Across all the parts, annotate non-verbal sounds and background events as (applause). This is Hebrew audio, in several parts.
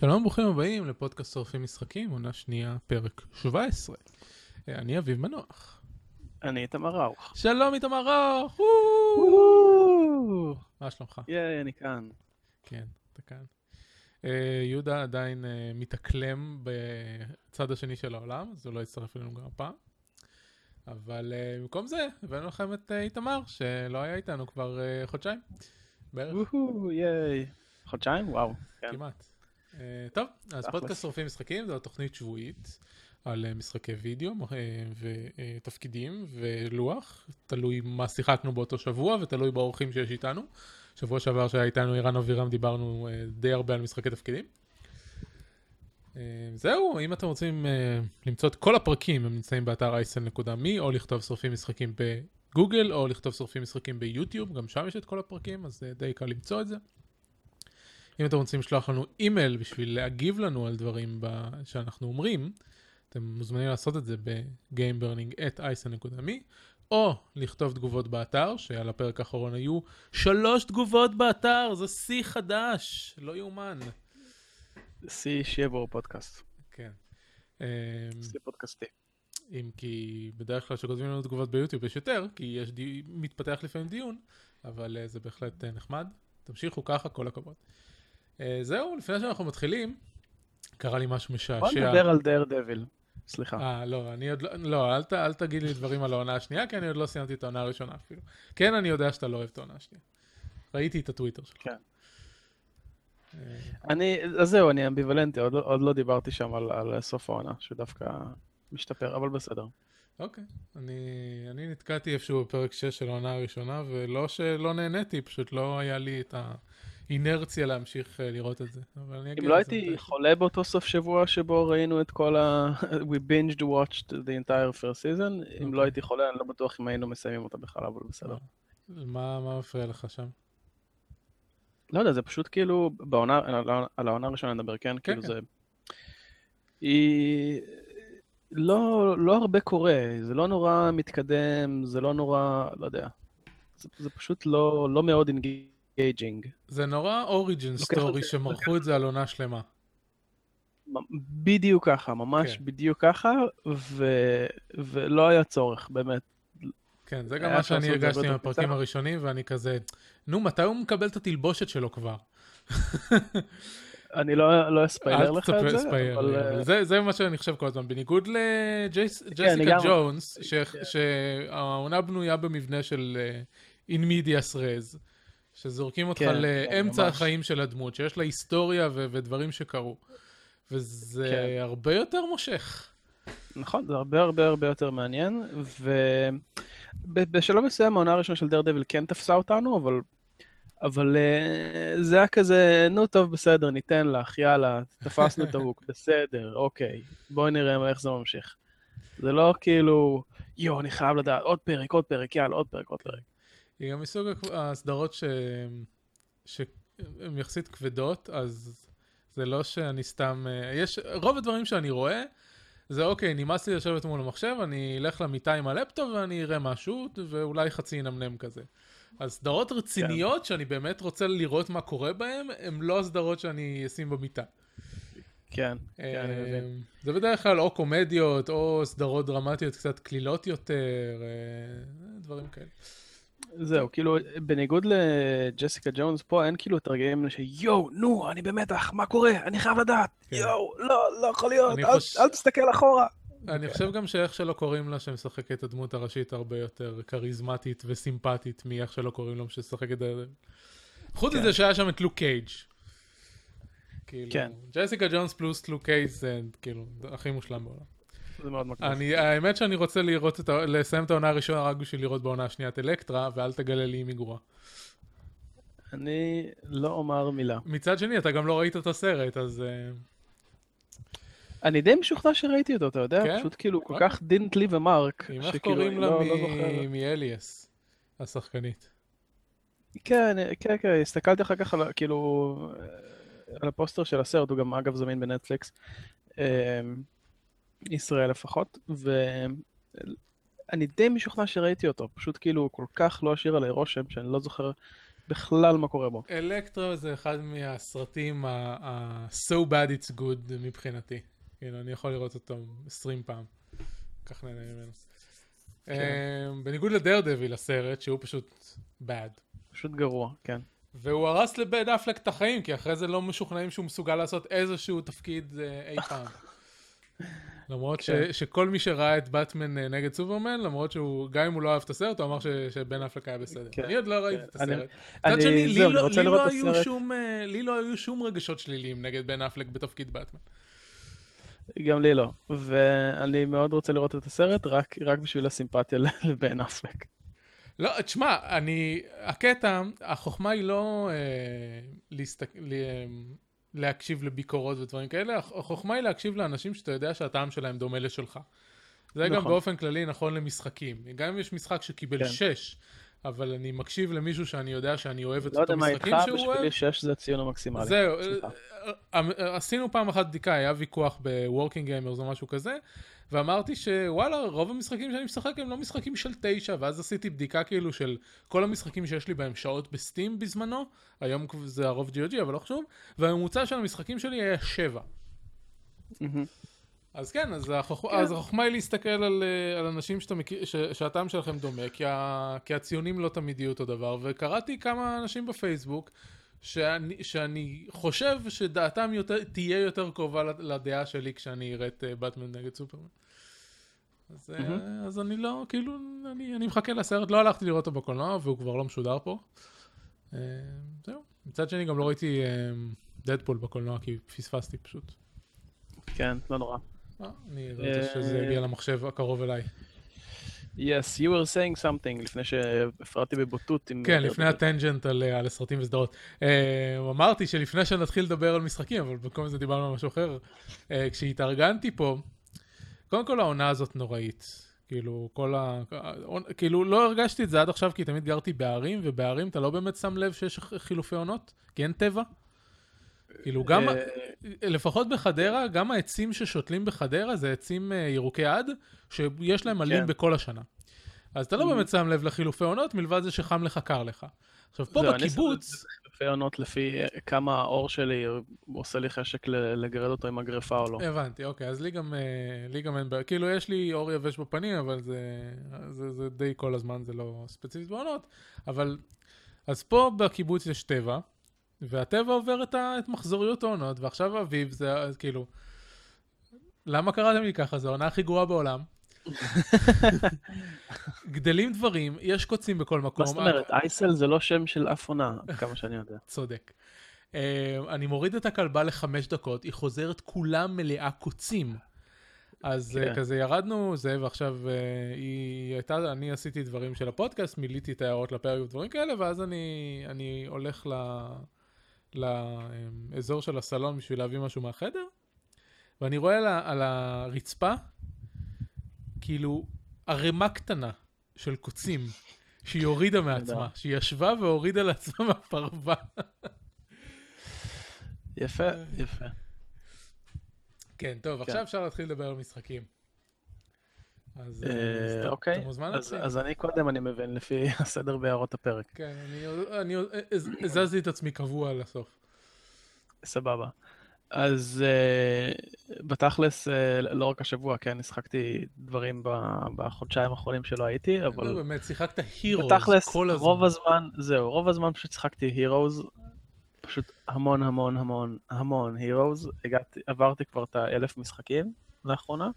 שלום, ברוכים הבאים לפודקאסט שורפים משחקים, עונה שנייה, פרק 17. אה, אני אביב מנוח. אני איתמר ראוך. שלום איתמר ראוך! מה שלומך? ייי, אני כאן. כן, אתה כאן. אה, יהודה עדיין אה, מתאקלם בצד השני של העולם, אז הוא לא יצטרף אלינו גם הפעם. אבל במקום זה, הבאנו לכם את איתמר, שלא היה איתנו כבר חודשיים. בערך. ייי. חודשיים? וואו. כן. כמעט. אה, טוב, אז פודקאסט שורפים משחקים זו תוכנית שבועית על אה, משחקי וידאו אה, ותפקידים ולוח, תלוי מה שיחקנו באותו שבוע ותלוי באורחים שיש איתנו. שבוע שעבר שהיה איתנו ערן אבירם דיברנו די הרבה על משחקי תפקידים. זהו, אם אתם רוצים למצוא את כל הפרקים, הם נמצאים באתר אייסן.מי, או לכתוב שורפים משחקים בגוגל, או לכתוב שורפים משחקים ביוטיוב, גם שם יש את כל הפרקים, אז די קל למצוא את זה. אם אתם רוצים לשלוח לנו אימייל בשביל להגיב לנו על דברים שאנחנו אומרים, אתם מוזמנים לעשות את זה ב-gameburning@ison.me, או לכתוב תגובות באתר, שעל הפרק האחרון היו שלוש תגובות באתר, זה שיא חדש, לא יאומן. שיא שיהיה בו פודקאסט. כן. שיא פודקאסטי. אם כי בדרך כלל כשכותבים לנו תגובות ביוטיוב יש יותר, כי יש די... מתפתח לפעמים דיון, אבל uh, זה בהחלט uh, נחמד. תמשיכו ככה, כל הכבוד. אה, זהו, לפני שאנחנו מתחילים, קרה לי משהו משעשע. בוא נדבר על דר דביל. סליחה. אה, לא, אני עוד לא, לא, אל, ת, אל תגיד לי דברים על העונה השנייה, כי אני עוד לא סיימתי את העונה הראשונה אפילו. כן, אני יודע שאתה לא אוהב את העונה השנייה. ראיתי את הטוויטר שלך. כן. אה, אני, אז זהו, אני אמביוולנטי, עוד, לא, עוד לא דיברתי שם על, על סוף העונה, שדווקא משתפר, אבל בסדר. אוקיי, אני, אני נתקעתי איפשהו בפרק 6 של העונה הראשונה, ולא שלא נהניתי, פשוט לא היה לי את ה... אינרציה להמשיך אה, לראות את זה. אם לא הייתי חולה באותו סוף שבוע שבו ראינו את כל ה... (laughs) We binged watched the entire first season, אם לא אוקיי. הייתי חולה, אני לא בטוח אם היינו מסיימים אותה בכלל, אבל בסדר. מה מפריע לך שם? לא יודע, זה פשוט כאילו, בעונה, על העונה הראשונה נדבר, כן? כן, כאילו כן. זה... היא... לא, לא הרבה קורה, זה לא נורא מתקדם, זה לא נורא, לא יודע. זה, זה פשוט לא, לא מאוד engi... engaging. זה נורא origin story שמרחו את זה על עונה שלמה. בדיוק ככה, ממש כן. בדיוק ככה, ו... ולא היה צורך, באמת. כן, זה גם מה שאני הרגשתי עם הפרקים הראשונים, ואני כזה, נו, מתי הוא מקבל את התלבושת שלו כבר? אני לא, לא אספיילר לך את זה, אבל... אה, זה, זה מה שאני חושב כל הזמן, בניגוד לג'סיקה כן, ג'ונס, שהעונה בנויה במבנה של אין מידיאס רז. שזורקים אותך כן, לאמצע ממש. החיים של הדמות, שיש לה היסטוריה ו- ודברים שקרו. וזה כן. הרבה יותר מושך. נכון, זה הרבה הרבה הרבה יותר מעניין, ובשלב מסוים העונה הראשונה של דר דביל כן תפסה אותנו, אבל, אבל אה, זה היה כזה, נו טוב, בסדר, ניתן לך, יאללה, תפסנו את ה hook, (laughs) בסדר, אוקיי, בואי נראה איך זה ממשיך. זה לא כאילו, יואו, אני חייב לדעת, עוד פרק, עוד פרק, יאללה, עוד פרק, עוד פרק. היא גם מסוג הסדרות. שהן יחסית כבדות, אז זה לא שאני סתם... אה, יש... רוב הדברים שאני רואה, זה אוקיי, נמאס לי לשבת מול המחשב, אני אלך למיטה עם הלפטופ ואני אראה משהו, ואולי חצי ינמנם כזה. אז סדרות רציניות, כן. שאני באמת רוצה לראות מה קורה בהן, הן לא הסדרות שאני אשים במיטה. כן, כן, אני מבין. אה, זה בדרך כלל או קומדיות, או סדרות דרמטיות קצת קלילות יותר, אה, דברים כאלה. זהו, כאילו, בניגוד לג'סיקה ג'ונס, פה אין כאילו את הרגעים שיואו, נו, אני במתח, מה קורה? אני חייב לדעת. כן. יואו, לא, לא יכול להיות, אל, חוש... אל תסתכל אחורה. אני חושב גם שאיך שלא קוראים לה שמשחקת את הדמות הראשית הרבה יותר כריזמטית וסימפטית מאיך שלא קוראים לו שמשחקת... חוץ מזה כן. שהיה שם את לוק קייג'. כאילו, כן. ג'סיקה ג'ונס פלוס לוק קייג' זה כאילו הכי מושלם בעולם. זה מאוד. אני, האמת שאני רוצה לראות את ה... לסיים את העונה הראשונה רק בשביל לראות בעונה השנייה את אלקטרה, ואל תגלה לי אם היא גרועה. אני לא אומר מילה. מצד שני, אתה גם לא ראית את הסרט, אז... אה, אני די משוכנע שראיתי אותו, אתה יודע? כן? פשוט כאילו כל כך דינט לי ומרק. אם איך קוראים לה לא, לא מאליאס, השחקנית. כן, כן, כן, הסתכלתי אחר כך על, כאילו, על הפוסטר של הסרט, הוא גם אגב זמין בנטפליקס. ישראל לפחות, ואני די משוכנע שראיתי אותו, פשוט כאילו הוא כל כך לא השאיר עליי רושם שאני לא זוכר בכלל מה קורה בו. אלקטרו זה אחד מהסרטים ה-so bad it's good מבחינתי. כאילו, אני יכול לראות אותו 20 פעם. כך נהנה ממנו. כן. אמ, בניגוד לדרדביל הסרט, שהוא פשוט bad. פשוט גרוע, כן. והוא הרס לבן אפלק את החיים, כי אחרי זה לא משוכנעים שהוא מסוגל לעשות איזשהו תפקיד אה, אי פעם. (laughs) למרות ש, כן. שכל מי שראה את באטמן אה, נגד סופרמן, למרות שהוא, גם אם הוא לא אהב את הסרט, הוא אמר ש, שבן אפלק היה בסדר. כן. אני עוד לא ראיתי כן. את הסרט. מצד שני, לי לא- לי לא הסרט. שום, אה, לי לא היו שום רגשות שליליים נגד בן אפלק בתפקיד באטמן. גם לי לא. ואני מאוד רוצה לראות את הסרט, רק, רק בשביל הסימפתיה לבן אפלק. לא, תשמע, אני, הקטע, החוכמה היא לא אה, להסתק... ל... אה, להקשיב לביקורות ודברים כאלה, הח- החוכמה היא להקשיב לאנשים שאתה יודע שהטעם שלהם דומה לשלך. זה גם נכון. באופן כללי נכון למשחקים. גם אם יש משחק שקיבל כן. 6, אבל אני מקשיב למישהו שאני יודע שאני אוהב את לא יודע אותו מה איתך, משחקים שהוא אוהב, בשבילי 6 זה הציון המקסימלי. זהו, סליחה. אה, אה, עשינו פעם אחת בדיקה, היה ויכוח ב Working Gamers או משהו כזה, ואמרתי שוואלה, רוב המשחקים שאני משחק הם לא משחקים של תשע, ואז עשיתי בדיקה כאילו של כל המשחקים שיש לי בהם שעות ב Steam בזמנו, היום זה הרוב GOG, אבל לא חשוב, והממוצע של המשחקים שלי היה שבע. מהמם. אז כן, אז, החוכ... אז החוכמה היא להסתכל על, אה, על אנשים שאתה מכיר, ש... שהטעם שלכם דומה, כי, ה... כי הציונים לא תמיד יהיו אותו דבר, וקראתי כמה אנשים בפייסבוק, שאני, שאני חושב שדעתם יותר, תהיה יותר קרובה לד- לדעה שלי כשאני אראה את באטמן נגד סופרמן. אז, אה, מהמם. אז אני לא, כאילו, אני, אני מחכה לסרט, לא הלכתי לראות אותו בקולנוע, והוא כבר לא משודר פה. אה, זהו. מצד שני, גם לא ראיתי דדפול בקולנוע, כי פספסתי פשוט. כן, לא נורא. אני רוצה שזה אה, יגיע למחשב הקרוב אליי. Yes, you were saying something לפני שהפרעתי בבוטות. כן, לפני הטנג'נט על אה, על סרטים וסדרות. אה, אמרתי שלפני שנתחיל לדבר על משחקים, אבל במקום זה דיברנו על משהו אחר. כשהתארגנתי פה, קודם כל העונה הזאת נוראית. כאילו, כל ה... כאילו, לא הרגשתי את זה עד עכשיו, כי תמיד גרתי בערים, ובערים אתה לא באמת שם לב שיש חילופי עונות, כי אין טבע. כאילו, גם... אה, לפחות בחדרה, גם העצים ששותלים בחדרה זה עצים אה, ירוקי עד, שיש להם עלים כן. בכל השנה. אז אתה לא Mhm. באמת שם לב לחילופי עונות, מלבד זה שחם לך, קר לך. עכשיו, פה בקיבוץ, חילופי עונות לפי כמה העור שלי עושה לי חשק לגרד אותו עם הגרפה או לא. הבנתי, אוקיי, אז לי גם, אה, לי גם אין בעיה, כאילו יש לי אור יבש בפנים, אבל זה, זה, זה די כל הזמן, זה לא ספציפית בעונות, אבל, אז פה בקיבוץ יש טבע, והטבע עובר את, ה, את מחזוריות העונות, ועכשיו אביב זה כאילו, למה קראתם לי ככה? זו העונה הכי גרועה בעולם. (laughs) גדלים דברים, יש קוצים בכל מקום. מה זאת אומרת? אייסל זה לא שם של אף עונה, כמה שאני יודע. (laughs) צודק. Uh, אני מוריד את הכלבה לחמש דקות, היא חוזרת כולה מלאה קוצים. אז כן. כן. כזה ירדנו זה, ועכשיו uh, היא הייתה, אני עשיתי דברים של הפודקאסט, מילאתי את ההערות לפרק ודברים כאלה, ואז אני, אני הולך ל, לאזור של הסלון בשביל להביא משהו מהחדר, ואני רואה על, ה- על הרצפה, כאילו, ערימה קטנה של קוצים, שהיא הורידה מעצמה, שהיא ישבה והורידה לעצמה מהפרווה. יפה, יפה. כן, טוב, עכשיו אפשר להתחיל לדבר על משחקים. אז אה, אתה- אוקיי, אתה מוזמן אז- להתחיל. אז אני קודם, אני מבין, לפי (laughs) הסדר בהערות הפרק. כן, אני- הז- הזזתי את עצמי קבוע לסוף. סבבה. אז אה, בתכלס, אה, לא רק השבוע, כן, השחקתי דברים בחודשיים האחרונים שלא הייתי, לא, אבל באמת, שיחקת בתכלס, כל הזמן. רוב הזמן, זהו, רוב הזמן פשוט שיחקתי הירוז, פשוט המון המון המון המון הירוז, עברתי כבר את האלף משחקים לאחרונה,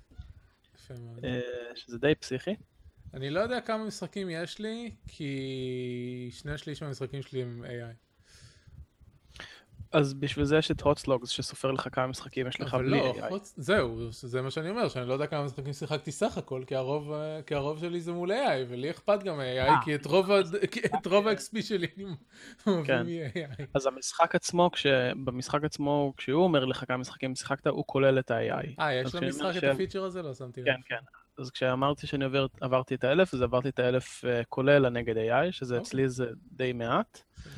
יפה מאוד. אה, שזה די פסיכי. אני לא יודע כמה משחקים יש לי, כי שני שליש מהמשחקים שלי הם AI. אז בשביל זה יש את הוטסלוגס שסופר לך כמה משחקים יש לך בלי לא, AI. חוץ- זהו, זה מה שאני אומר, שאני לא יודע כמה משחקים שיחקתי סך הכל, כי הרוב, אה, כי הרוב שלי זה מול AI, ולי אכפת גם AI, אה. כי את רוב (laughs) את רוב ה-XP שלי אני מביא כן. מ-AI. אז המשחק עצמו. במשחק עצמו, כשהוא אומר לך כמה משחקים שיחקת, הוא כולל את ה-AI. אה, יש למשחק את הפיצ'ר הזה? לא שמתי לב. כן, כן. אז כשאמרתי שאני עובר, עברתי את האלף, אז עברתי את האלף אה, כולל הנגד AI, שזה אוקיי. אצלי זה די מעט. אה,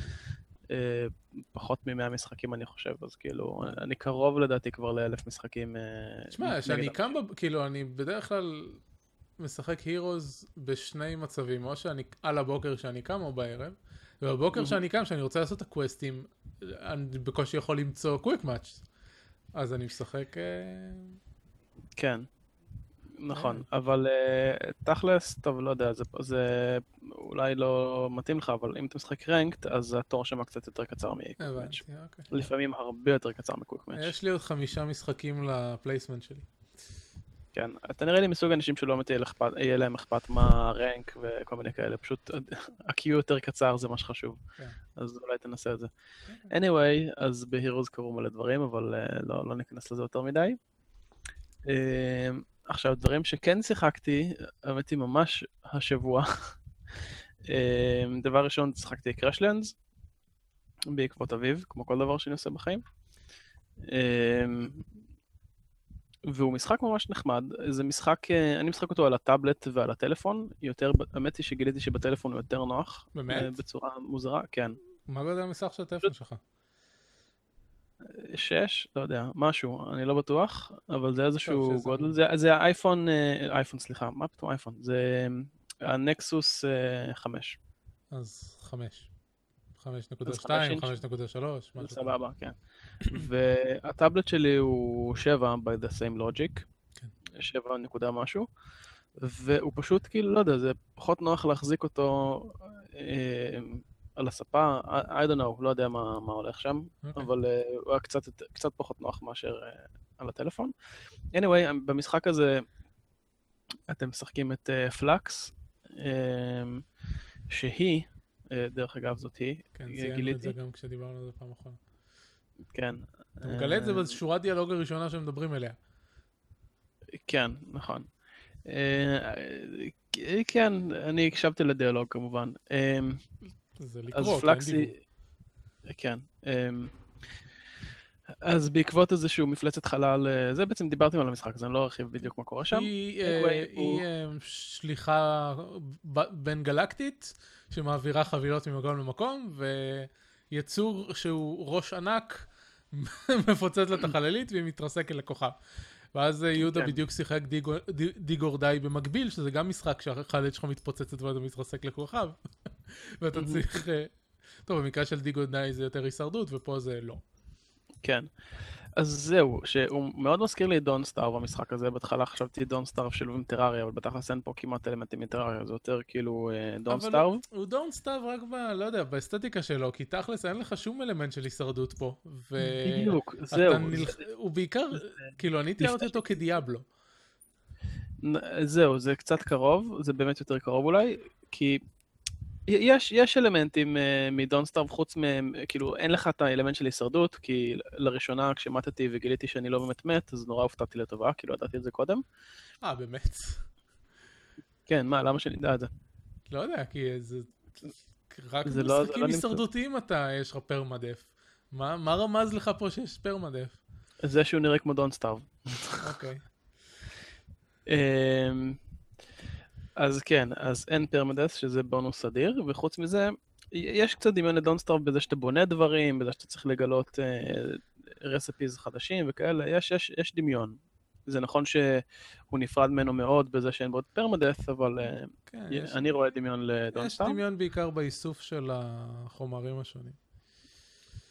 פחות מ-100 משחקים אני חושב, אז כאילו, אני קרוב לדעתי כבר לאלף משחקים. אה, תשמע, נגד כשאני. קם, בב- כאילו, אני בדרך כלל משחק הירוז בשני מצבים, או שאני על הבוקר כשאני קם או בערב. ובבוקר כשאני קם, כשאני רוצה לעשות את הקווסטים, אני בקושי יכול למצוא קוויק מאץ'. אז אני משחק... אה, כן. נכון, אבל uh, תכלס, טוב, לא יודע, זה, זה אולי לא מתאים לך, אבל אם אתה משחק רנקט, אז התור שם קצת יותר קצר מקוויק מאץ'. אוקיי. לפעמים הרבה יותר קצר מקוויק מאץ'. יש לי עוד חמישה משחקים לפלייסמנט שלי. כן, אתה נראה לי מסוג אנשים שלא באמת יהיה להם אכפת מה רנק וכל מיני כאלה, פשוט (laughs) ה-Q יותר קצר זה מה שחשוב, כן. אז אולי תנסה את זה. כן. anyway, אז בהירוז קרו מלא דברים, אבל uh, לא, לא ניכנס לזה יותר מדי. Uh, עכשיו, דברים שכן שיחקתי, האמת היא ממש השבוע. uh, דבר ראשון, שיחקתי קרשלנדס, בעקבות אביב, כמו כל דבר שאני עושה בחיים. Uh, והוא משחק ממש נחמד, זה משחק, אה, אני משחק אותו על הטאבלט ועל הטלפון, יותר, האמת היא שגיליתי שבטלפון הוא יותר נוח. באמת? אה, בצורה מוזרה, כן. מה גודל המסך של הטלפון שלך? שש, לא יודע, משהו, אני לא בטוח, אבל זה איזשהו גודל, זה, זה האייפון, אה, אייפון סליחה, מה פתאום אייפון? זה אה, הנקסוס אה, 5, אז חמש. אז 5.2, חמש אינץ'. 5.3, משהו כזה. סבבה, כן. והטאבלט שלי הוא 7 by the same logic, כן. 7 נקודה משהו, והוא פשוט כאילו, לא יודע, זה פחות נוח להחזיק אותו אה, על הספה, I, don't know, לא יודע מה, מה הולך שם, אוקיי. אבל אה, הוא היה קצת, קצת פחות נוח מאשר אה, על הטלפון. anyway, במשחק הזה אתם משחקים את אה, פלאקס, אה, שהיא, אה, דרך אגב זאת היא, כן, אה, ציינו את גיליתי, זה גם כשדיברנו על זה פעם אחרונה. כן. אתה מגלה את זה אה, בשורת דיאלוג הראשונה שמדברים אליה. כן, נכון. אה, אה, כן, אני הקשבתי לדיאלוג כמובן. אז פלקסי... כן. אה, אז בעקבות איזשהו מפלצת חלל, אה, זה בעצם דיברתם על המשחק, אז אני לא ארחיב בדיוק מה קורה שם. היא, Anyway, אה, הוא- היא אה, שליחה בין גלקטית שמעבירה חבילות ממקום למקום, ויצור שהוא ראש ענק (laughs) מפוצץ לה את החללית והיא מתרסקת לכוכב. ואז יהודה כן. בדיוק שיחק Dig or Die במקביל, שזה גם משחק שהחללית שלך מתפוצצת ואתה מתרסק לכוכב. ואתה. צריך... אה, טוב, במקרה של Dig or Die זה יותר הישרדות, ופה זה לא. כן. אז זהו, שהוא מאוד מזכיר לי את Don't Starve במשחק הזה, בהתחלה חשבתי Don't Starve שילוב עם טרריה, אבל בתכלס אין פה כמעט אלמנטים מטרריה, זה יותר כאילו Don't אבל Starve. הוא- Starve רק ב... לא יודע, באסתטיקה שלו, כי תכלס אין לך שום אלמנט של הישרדות פה. ו... בדיוק, זהו. נלח- הוא בעיקר, כאילו, אני תיארתי אותו כדיאבלו. זהו, זה קצת קרוב, זה באמת יותר קרוב אולי, כי יש, יש אלמנטים uh, מדונסטאר, חוץ מהם, כאילו, אין לך את האלמנט של הישרדות, כי לראשונה כשמטתי וגיליתי שאני לא באמת מת, אז נורא הופתעתי לטובה, כאילו ידעתי את זה קודם. אה, באמת? כן, מה, למה שאני אדע את זה? לא יודע, כי זה... רק זה לא- זה במשחקים לא. הישרדותיים אתה, יש לך permadeath. מה מה רמז לך פה שיש פרמדף? זה שהוא נראה כמו Don't Starve. אוקיי. אמ, אז כן, אז אין permadeath, שזה בונוס אדיר, וחוץ מזה, יש קצת דמיון ל Don't Starve בזה שאתה בונה דברים, בזה שאתה צריך לגלות recipes חדשים וכאלה, יש, יש, יש דמיון. זה נכון שהוא נפרד ממנו מאוד בזה שאין בו permadeath, אבל אה, כן, יש- אני רואה דמיון יש לדונסטאר. דמיון בעיקר באיסוף של החומרים השונים.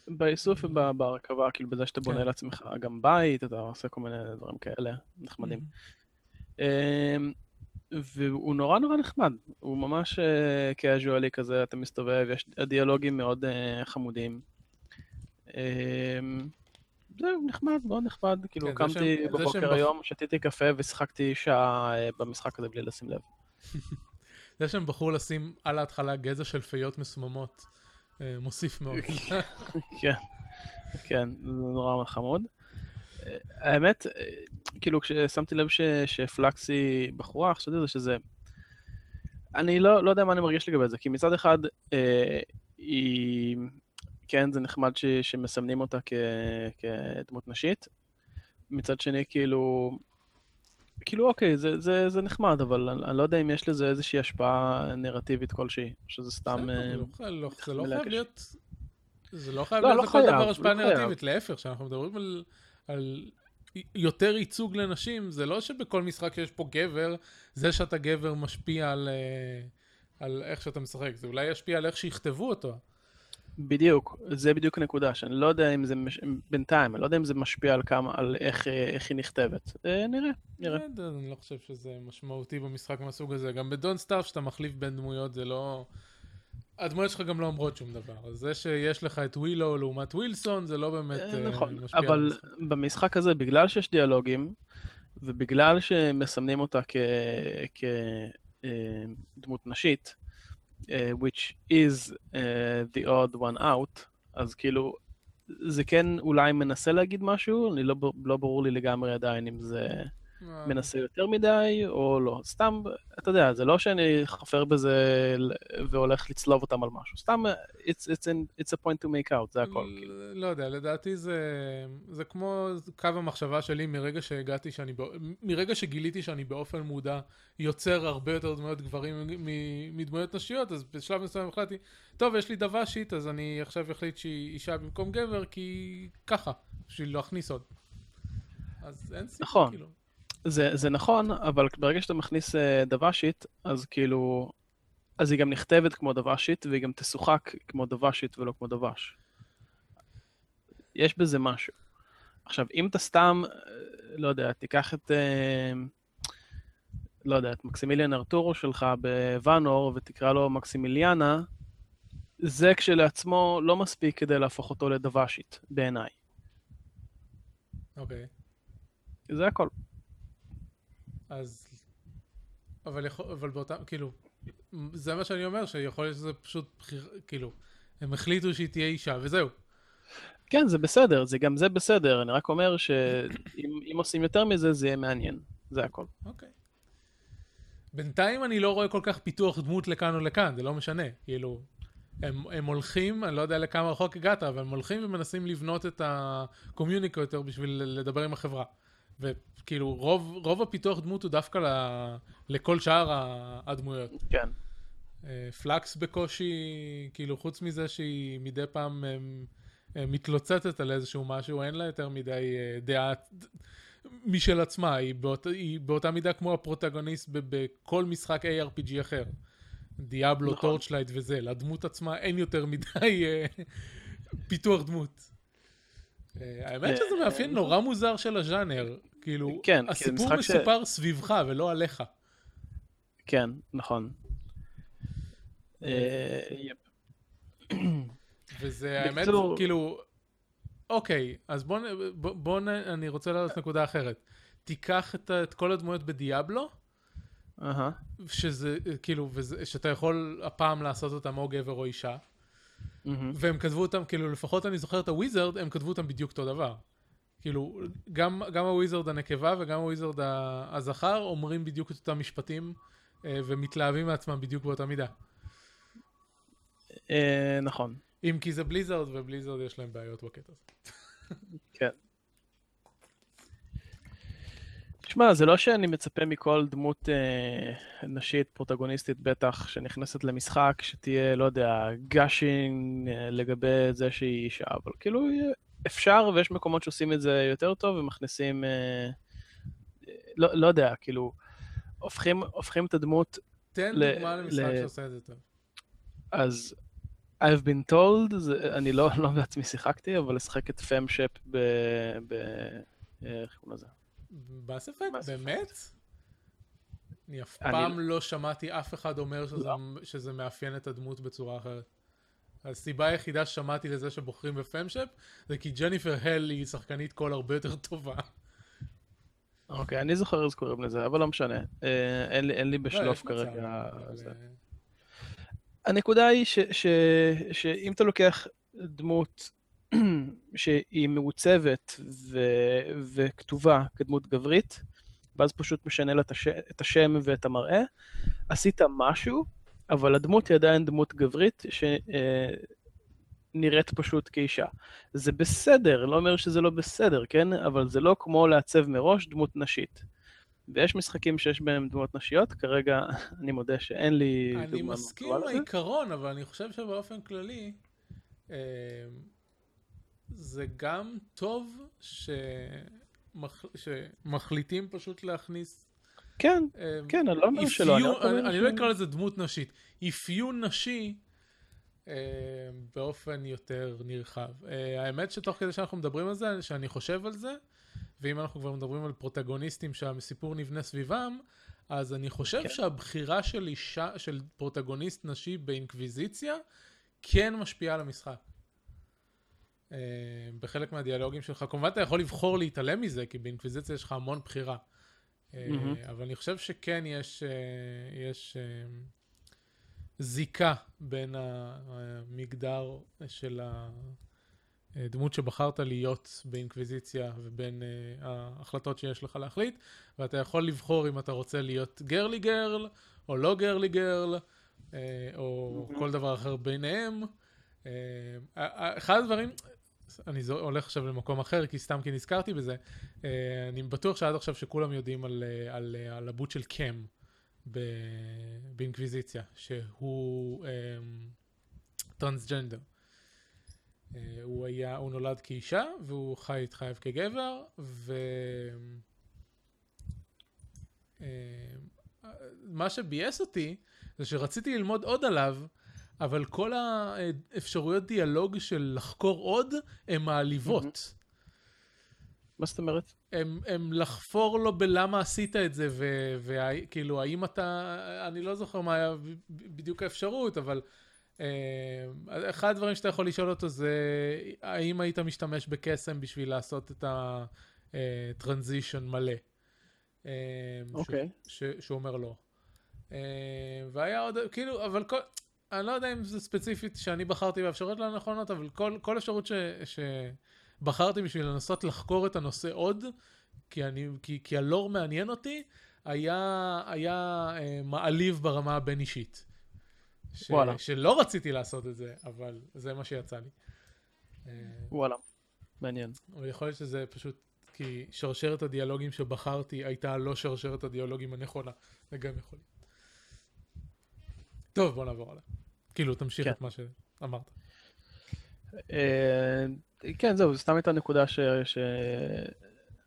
באיסוף ובהרכבה, כאילו בזה שאתה בונה כן. לעצמך גם בית, אתה עושה כל מיני דברים כאלה, נחמדים. אמ, והוא נורא נורא נחמד, הוא ממש קאז'ואלי כזה, אתה מסתובב, יש דיאלוגים מאוד אה, חמודים. אמ, זהו, נחמד, מאוד נחמד, כאילו כן, קמתי בבוקר היום, שתיתי קפה ושיחקתי שעה אה, במשחק הזה בלי לשים לב. (laughs) זה שהם בחרו לשים על ההתחלה גזע של פיות מסוממות, אה, מוסיף מאוד. (laughs) כן, כן, זה נורא חמוד. האמת, אה, כאילו כששמתי לב ש, שפלקסי בחורה, חשבתי זה שזה... אני לא, לא יודע מה אני מרגיש לגבי זה, כי מצד אחד, אה, היא... כן, זה נחמד ש, שמסמנים אותה כ, כדמות נשית. מצד שני, כאילו... כאילו, אוקיי, זה, זה, זה נחמד, אבל אני, אני לא יודע אם יש לזה איזושהי השפעה נרטיבית כלשהי, שזה סתם... אה, לא לא- זה לא. חייב להיות... זה לא חייב לא, להיות לא לכל דבר השפעה לא. נרטיבית, להפך, כשאנחנו מדברים על- על יותר ייצוג לנשים, זה לא שבכל משחק שיש פה גבר, זה שאתה גבר משפיע על... אה, על איך שאתה משחק, זה אולי ישפיע על איך שיכתבו אותו. בדיוק, זה בדיוק הנקודה, שאני לא יודע אם זה, מש... בינתיים, אני לא יודע אם זה משפיע על כמה, על איך, אה, איך היא נכתבת. אה, נראה, נראה. אה, אני לא חושב שזה משמעותי במשחק מהסוג הזה. גם בדון סטארף שאתה מחליף בין דמויות זה לא... הדמויות שלך גם לא אומרות שום דבר. אז זה שיש לך את ווילו לעומת ווילסון, זה לא באמת אה, אה, נכון, משפיע על אבל. במשחק הזה, בגלל שיש דיאלוגים, ובגלל שמסמנים אותה כדמות נשית, אה, which is the odd one out, אז כאילו, זה כן אולי מנסה להגיד משהו, אני לא, לא ברור לי לגמרי עדיין אם זה מנסה יותר מדי או לא. סתם, אתה יודע, זה לא שאני חפר בזה והולך לצלוב אותם על משהו. סתם, אה, it's, it's, an, it's a point to make out, זה הכל. כאילו. לא יודע, לדעתי זה, זה כמו קו המחשבה שלי מרגע שהגעתי שאני, מרגע שגיליתי שאני באופן מודע יוצר הרבה יותר דמויות גברים מדמויות נשיות, אז בשלב מסוים החלטתי, טוב, יש לי דוושית, אז אני עכשיו אחליט שהיא אישה במקום גבר, כי ככה, בשביל להכניס עוד. אז אין סיבה, נכון. כאילו. זה, זה נכון, אבל ברגע שאתה מכניס אה, דוושית, אז כאילו... אז היא גם נכתבת כמו דוושית, והיא גם תשוחק כמו דוושית ולא כמו דבש. יש בזה משהו. עכשיו, אם אתה סתם, אה, לא יודע, תיקח את... אה, לא יודע, את מקסימיליאן ארטורו שלך בוואנור ותקרא לו מקסימיליאנה, זה כשלעצמו לא מספיק כדי להפוך אותו לדוושית, בעיניי. אוקיי. זה הכל. אז... אבל יכול... אבל באותם... כאילו... זה מה שאני אומר, שיכול להיות שזה פשוט בחיר... כאילו... הם החליטו שהיא תהיה אישה, וזהו. כן, זה בסדר, זה גם זה בסדר, אני רק אומר שאם אם עושים יותר מזה, זה יהיה מעניין, זה הכל. אוקיי. בינתיים אני לא רואה כל כך פיתוח דמות לכאן או לכאן, זה לא משנה. כאילו, הם, הם הולכים, אני לא יודע לכמה רחוק הגעת, אבל הם הולכים ומנסים לבנות את הקומיוניקטור בשביל לדבר עם החברה. וכאילו, רוב, רוב הפיתוח דמות הוא דווקא ל, לכל שאר הדמויות. כן. אה, Flux בקושי, כאילו, חוץ מזה שהיא מדי פעם אה, אה, מתלוצצת על איזשהו משהו, אין לה יותר מדי דעה משל עצמה, היא, באות-, היא באותה מידה כמו ה protagonist בכל משחק ARPG אחר. Diablo, נכון. Torchlight וזה, לדמות עצמה אין יותר מדי פיתוח דמות. אה, האמת שזה מאפיין נורא מוזר של הז'אנר, כאילו, כן, זה הסיפור משחק ש- מסופר סביבך ולא עליך. כן, נכון. אה. וזה האמת, כאילו, אוקיי, אז בוא, בוא, בוא אני רוצה להעלות נקודה אחרת. תיקח את, את כל הדמויות בדיאבלו. שזה, כאילו, וזה, שאתה יכול הפעם לעשות אותם או גבר או אישה, מהמם. והם כתבו אותם, כאילו, לפחות אני זוכר את הוויזרד, הם כתבו אותם בדיוק אותו דבר. כאילו, גם, גם ה wizard הנקבה וגם ה wizard הזכר אומרים בדיוק את אותם משפטים, אה, ומתלהבים מעצמם בדיוק באותה מידה. אה, נכון. אם כי זה Blizzard, וב Blizzard יש להם בעיות בקטע הזה. כן. תשמע, זה לא שאני מצפה מכל דמות אה, נשית, פרוטגוניסטית בטח, שנכנסת למשחק, שתהיה, לא יודע, gushing אה, לגבי זה שהיא אישה, אבל כאילו אה, אפשר, ויש מקומות שעושים את זה יותר טוב ומכניסים, אה, אה, לא, לא יודע, כאילו, הופכים, הופכים את הדמות, תן ל- דוגמה למשחק ל- שעושה את זה טוב. אז I've been told, זה, אני לא, לא בעצמי שיחקתי, אבל לשחק את פמשפ ב... ב אה, איך קוראים לזה? באס אפקט? באמת? אני אף אני- פעם לא שמעתי אף אחד אומר שזה- לא. שזה מאפיין את הדמות בצורה אחרת. הסיבה היחידה ששמעתי לזה שבוחרים בפמשפ זה כי ג'ניפר הל היא שחקנית קול הרבה יותר טובה. אוקיי, אני זוכר איך קוראים לזה, אבל לא משנה. אה, אין לי, אין לי לא, בשלוף מצב, כרגע. אבל, זה. אה, הנקודה היא ש, ש, שאם אתה לוקח דמות שהיא מעוצבת ו, וכתובה כדמות גברית, ואז פשוט משנה לה את, הש, את השם ואת המראה, עשית משהו, אבל הדמות היא עדיין דמות גברית שנראית פשוט כאישה. זה בסדר, לא אומר שזה לא בסדר, כן? אבל זה לא כמו לעצב מראש דמות נשית. ויש משחקים שיש בהם דמות נשיות, כרגע (laughs) אני מודה שאין לי אני דוגמה מסכים טובה לזה. העיקרון, אבל אני חושב שבאופן כללי, אה, זה גם טוב שמח... שמחליטים פשוט להכניס כן, אה, כן, אני לא אומר שלא. אני אני ש- לא אקרא לזה דמות נשית, אפיון נשי אה, באופן יותר נרחב. אה, האמת שתוך כדי שאנחנו מדברים על זה, שאני חושב על זה, ואם אנחנו כבר מדברים על פרוטגוניסטים שהסיפור נבנה סביבם, אז אני חושב כן. שהבחירה של אישה, של פרוטגוניסט נשי באינקוויזיציה, כן משפיעה על המשחק. אה, בחלק מהדיאלוגים שלך, כמובן אתה יכול לבחור להתעלם מזה, כי באינקוויזיציה יש לך המון בחירה. אה, מהמם. אבל אני חושב שכן יש, אה, יש זיקה בין המגדר של הדמות שבחרת להיות באינקוויזיציה ובין ההחלטות שיש לך להחליט, ואתה יכול לבחור אם אתה רוצה להיות גרלי גרל, או לא גרלי גרל, או כל דבר אחר ביניהם. אה, אחד הדברים, אני הולך עכשיו למקום אחר, כי סתם כי נזכרתי בזה, אה, אני בטוח שעד עכשיו שכולם יודעים על, אה, על, אה, על הבוט של ב- באינקוויזיציה, שהוא אה, טרנסג'נדר. אה, הוא היה, הוא נולד כאישה, והוא חי את חייו כגבר, ו... אה, מה שביאס אותי, זה שרציתי ללמוד עוד עליו, אבל כל האפשרויות דיאלוג של לחקור עוד, הן מעליבות. מה זאת אומרת? הם, הם לחפור לו בלמה עשית את זה, וכאילו, האם אתה, אני לא זוכר מה היה בדיוק האפשרות, אבל אה, אחד הדברים שאתה יכול לשאול אותו זה, האם היית משתמש בקסם בשביל לעשות את הטרנזישן מלא? אה, אוקיי. ש, שהוא אומר לא. אה, והיה עוד, כאילו, אבל כל, אני לא יודע אם זה ספציפית שאני בחרתי באפשרויות לא נכונות, אבל כל, כל אפשרות ש, שבחרתי בשביל לנסות לחקור את הנושא עוד, כי, אני, כי, כי הלור מעניין אותי, היה, היה אה, מעליב ברמה הבין-אישית. ש, וואלה. שלא רציתי לעשות את זה, אבל זה מה שיצא לי. אה, וואלה, מעניין. אבל יכול להיות שזה פשוט כי שרשרת הדיאלוגים שבחרתי הייתה לא שרשרת הדיאלוגים הנכונה. זה גם יכול להיות. טוב, בוא נעבור הלאה. כאילו, תמשיך כן. את מה שאמרת. אה, כן, זהו, סתם הייתה נקודה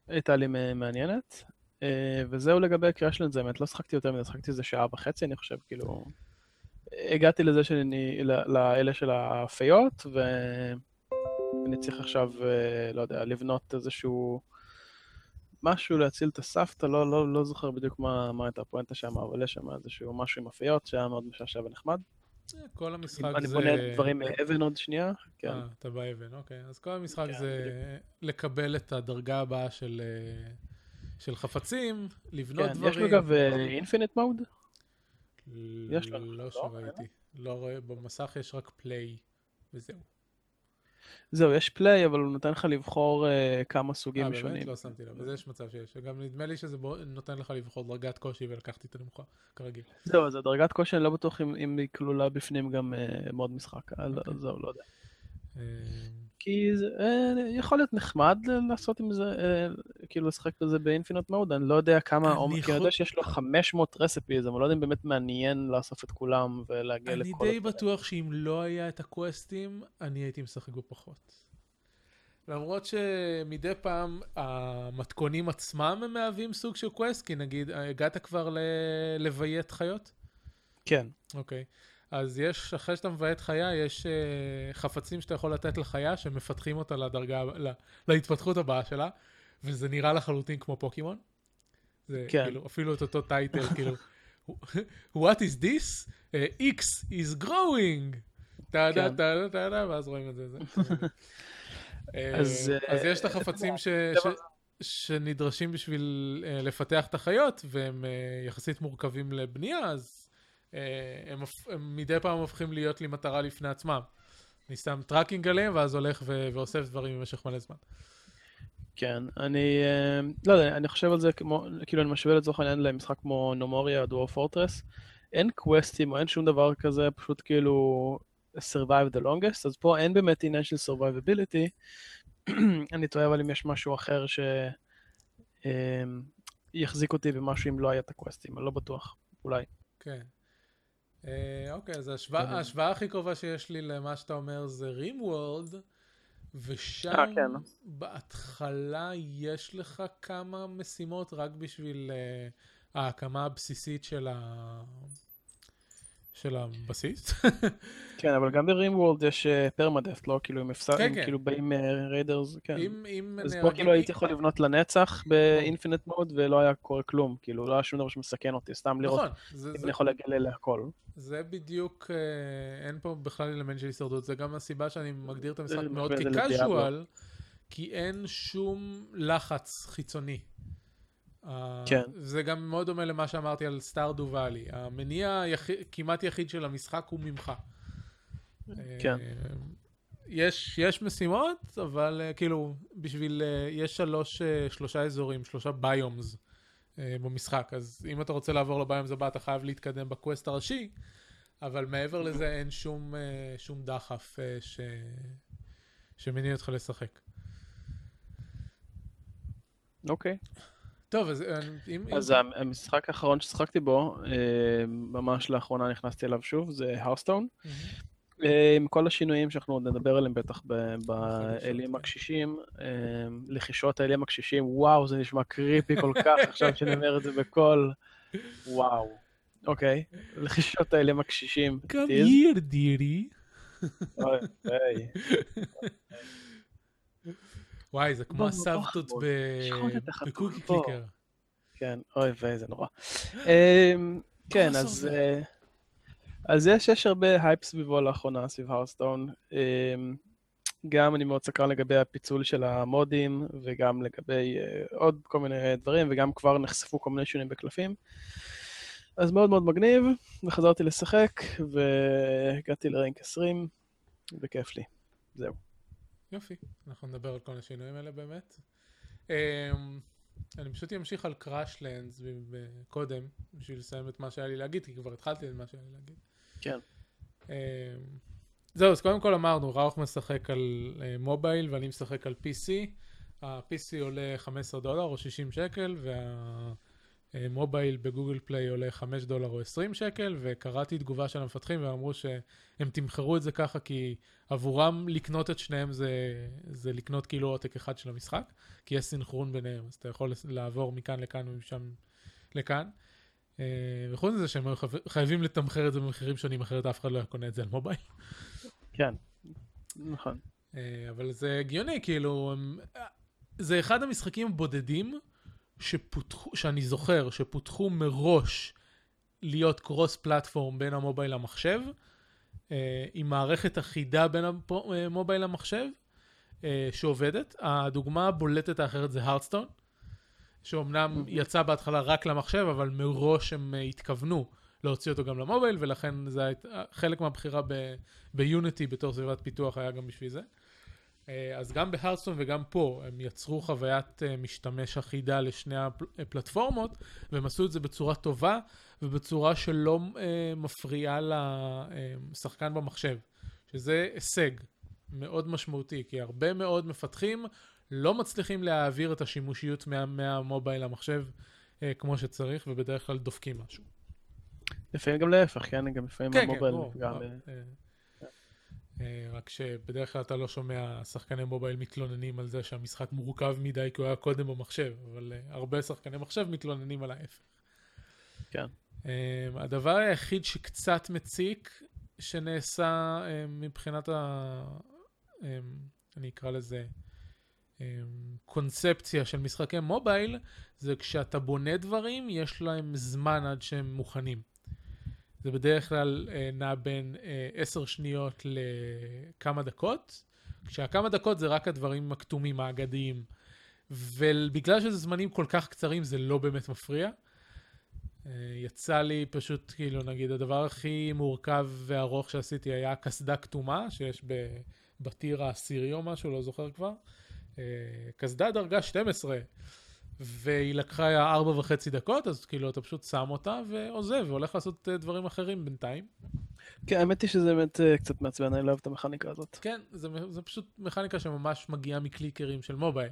שהייתה לי מעניינת. אה, וזהו לגבי של זה, באמת לא שחקתי יותר מזה, שחקתי איזה שעה וחצי, אני חושב, כאילו... הגעתי לזה שאני, לאלה של הפיות, ואני צריך עכשיו, אה, לא יודע, לבנות איזשהו משהו להציל את הסבתא, לא, לא, לא זוכר בדיוק מה, מה הייתה הפואנטה שם, אבל יש שם איזשהו משהו עם הפיות שהיה מאוד משעשע ונחמד. אה, כל המשחק אני זה... בונה דברים מאבן עוד שנייה, כן. אה, אתה באבן, אוקיי. אז כל המשחק כן, זה לקבל את הדרגה הבאה של, אה, של חפצים, לבנות כן, דברים. יש לו אגב infinite mode? יש לנו, לא לא? שראיתי. לא רואה, במסך יש רק play, וזהו. זהו, יש play, אבל הוא נותן לך לבחור אה, כמה סוגים אה, באמת? שונים. לא שמתי לב. אז יש מצב שיש. גם נדמה לי שזה בו- נותן לך לבחור דרגת קושי ולקחתי את הנמוכה, כרגיל. זהו, אז הדרגת קושי, אני לא בטוח אם, אם היא כלולה בפנים גם אה, mode משחק, אז אוקיי. זהו, לא יודע. אה, כי זה אה, יכול להיות נחמד לעשות עם זה, אה, כאילו לשחק בזה ב infinite mode, אני לא יודע כמה, או- כי אני יודע שיש לו 500 recipes, אבל לא יודע אם באמת מעניין לאסוף את כולם ולהגיע לכל... אני די הדברים. בטוח שאם לא היה את הקווסטים, אני הייתי משחק בו פחות. למרות שמדי פעם המתכונים עצמם הם מהווים סוג של quest, כי נגיד, הגעת כבר לביית חיות? כן, אוקיי. אז יש, אחרי שאתה מביית חיה, יש uh, חפצים שאתה יכול לתת לחיה, שמפתחים אותה לדרגה, לה, להתפתחות הבאה שלה, וזה נראה לחלוטין כמו פוקימון. זה כן. כאילו, אפילו את אותו title, (laughs) כאילו, What is this? Uh, X is growing! טה דה כן. טה דה טה דה, ואז רואים את זה. זה. אה, אז, אז יש את החפצים ש... ש... שנדרשים בשביל uh, לפתח את החיות, והם uh, יחסית מורכבים לבנייה, אז הם, הפ- הם מדי פעם הופכים להיות לי מטרה לפני עצמם. אני שם tracking עליהם, ואז הולך ו- ואוסף דברים במשך מלא זמן. כן, אני אה, לא יודע, אני חושב על זה כמו, כאילו אני משווה לצורך העניין למשחק כמו נומוריה, דואר פורטרס, אין קווסטים או אין שום דבר כזה, פשוט כאילו survive the longest, אז פה אין באמת עניין של survivability, (clears throat) אני תוהה אבל אם יש משהו אחר שיחזיק אותי במשהו אם לא היה את הקווסטים, אני לא בטוח, אולי. כן. אה, אוקיי, אז ההשוואה, כן. ההשוואה הכי קרובה שיש לי למה שאתה אומר זה רים וורלד, ושם אה, כן. בהתחלה יש לך כמה משימות רק בשביל uh, ההקמה הבסיסית של, ה... של הבסיס. (laughs) כן, אבל גם ב-Rim World יש permadeath, לא? כאילו, אם הפסד, כן, כן. כאילו באים raiders, כן. אם, אם אז פה כאילו הייתי יכול לבנות לנצח ב infinite mode, ולא היה קורה כלום, כאילו, לא היה שום דבר שמסכן אותי, סתם לראות נכון, זה, אם זה, אני יכול להגיע להכל. זה בדיוק, אה, אין פה בכלל אלמנט של הישרדות, זה גם הסיבה שאני מגדיר את המשחק מאוד. כ casual, כי אין שום לחץ חיצוני. כן. זה גם מאוד דומה למה שאמרתי על סטארדו ואלי. המניע כמעט יחיד של המשחק הוא ממך. כן. אה, יש, יש משימות, אבל אה, כאילו, בשביל, יש שלוש, שלושה אזורים, שלושה ביומס במשחק, אז אם אתה רוצה לעבור לביומס הבא, אתה חייב להתקדם בקווסט הראשי, אבל מעבר לזה אין שום, אה, שום דחף אה, ש... שמניע אותך לשחק. אוקיי. טוב, אז אה, אם... אז אם... המשחק האחרון ששחקתי בו, אה, ממש לאחרונה נכנסתי אליו שוב, זה האוסטון. מהמם. אה, עם כל השינויים שאנחנו עוד נדבר עליהם בטח באלים כן. הקשישים, אה, לחישות האלים הקשישים, וואו, זה נשמע קריפי כל כך (laughs) עכשיו שאני אומר את זה בקול, וואו. אוקיי, לחישות האלים הקשישים, Come here, dearie. וואי, זה כמו הסבתות ב Cookie. Clicker. כן, אוי ויי, זה נורא. אמ, כן, אז... אז יש, יש הרבה הייפ סביבו לאחרונה, סביב Hearthstone. אמ, גם אני מאוד סקרן לגבי הפיצול של המודים, וגם לגבי אה, עוד כל מיני דברים, וגם כבר נחשפו כל מיני שינויים בקלפים. אז מאוד מאוד מגניב, וחזרתי לשחק, והגעתי לרנק 20, וכיף לי. זהו. יופי, אנחנו נדבר על כל השינויים האלה באמת. אמ, אני פשוט אמשיך על קראשלנדס קודם, בשביל לסיים את מה שהיה לי להגיד, כי כבר התחלתי את מה שהיה לי להגיד. כן. אמ, זהו, אז קודם כל אמרנו, ראוך משחק על אה, מובייל ואני משחק על PC. ה-PC עולה 15 דולר או 60 שקל, והמובייל בגוגל פליי עולה 5 דולר או 20 שקל, וקראתי תגובה של המפתחים ואמרו שהם תמחרו את זה ככה כי עבורם לקנות את שניהם זה, זה לקנות כאילו עותק אחד של המשחק, כי יש סינכרון ביניהם, אז אתה יכול לעבור מכאן לכאן ומשם לכאן. אה, וחוץ מזה שהם חייבים לתמחר את זה במחירים שונים, אחרת אף אחד לא קונה את זה על מובייל. כן. נכון. אה, אבל זה הגיוני, כאילו, הם- זה אחד המשחקים הבודדים שפותחו, שאני זוכר, שפותחו מראש להיות קרוס פלטפורם בין המובייל למחשב, אה, עם מערכת אחידה בין המובייל למחשב, אה, שעובדת. הדוגמה הבולטת האחרת זה הרדסטון, שאומנם יצא בהתחלה רק למחשב, אבל מראש הם אה, התכוונו להוציא אותו גם למובייל, ולכן זה היית- חלק מהבחירה ביוניטי בתור סביבת פיתוח היה גם בשביל זה. אה, אז גם בהרדסטון וגם פה הם יצרו חוויית אה, משתמש אחידה לשני הפלטפורמות, והם עשו את זה בצורה טובה ובצורה שלא אה, מפריעה לשחקן במחשב, שזה הישג מאוד משמעותי, כי הרבה מאוד מפתחים לא מצליחים להעביר את השימושיות מה, מהמובייל למחשב אה, כמו שצריך, ובדרך כלל דופקים משהו. לפעמים גם להפך, כן? גם לפעמים כן, כן, המובייל ברור. גם... אה, אה, אה, רק שבדרך כלל אתה לא שומע שחקני מובייל מתלוננים על זה שהמשחק מורכב מדי כי הוא היה קודם במחשב, אבל אה, הרבה שחקני מחשב מתלוננים על ההפך. כן. אה, הדבר היחיד שקצת מציק שנעשה אה, מבחינת ה... אה, אני אקרא לזה קונספציה של משחקי מובייל, זה כשאתה בונה דברים, יש להם זמן עד שהם מוכנים. זה בדרך כלל אה, נע בין אה, 10 שניות לכמה דקות, כשהכמה דקות זה רק הדברים הכתומים, האגדיים. ובגלל שזה זמנים כל כך קצרים זה לא באמת מפריע. אה, יצא לי פשוט, כאילו, נגיד, הדבר הכי מורכב וארוך שעשיתי היה קסדה כתומה, שיש בטיר העשירי או משהו, לא זוכר כבר. אה, קסדה דרגה 12, והיא לקחה ארבע וחצי דקות, אז כאילו אתה פשוט שם אותה ועוזב, והולך לעשות אה, דברים אחרים בינתיים. כן, האמת היא שזה באמת אה, קצת מעצבן, אני לא אוהב את המכניקה הזאת. כן, זה, זה פשוט מכניקה שממש מגיעה מקליקרים של מובייל,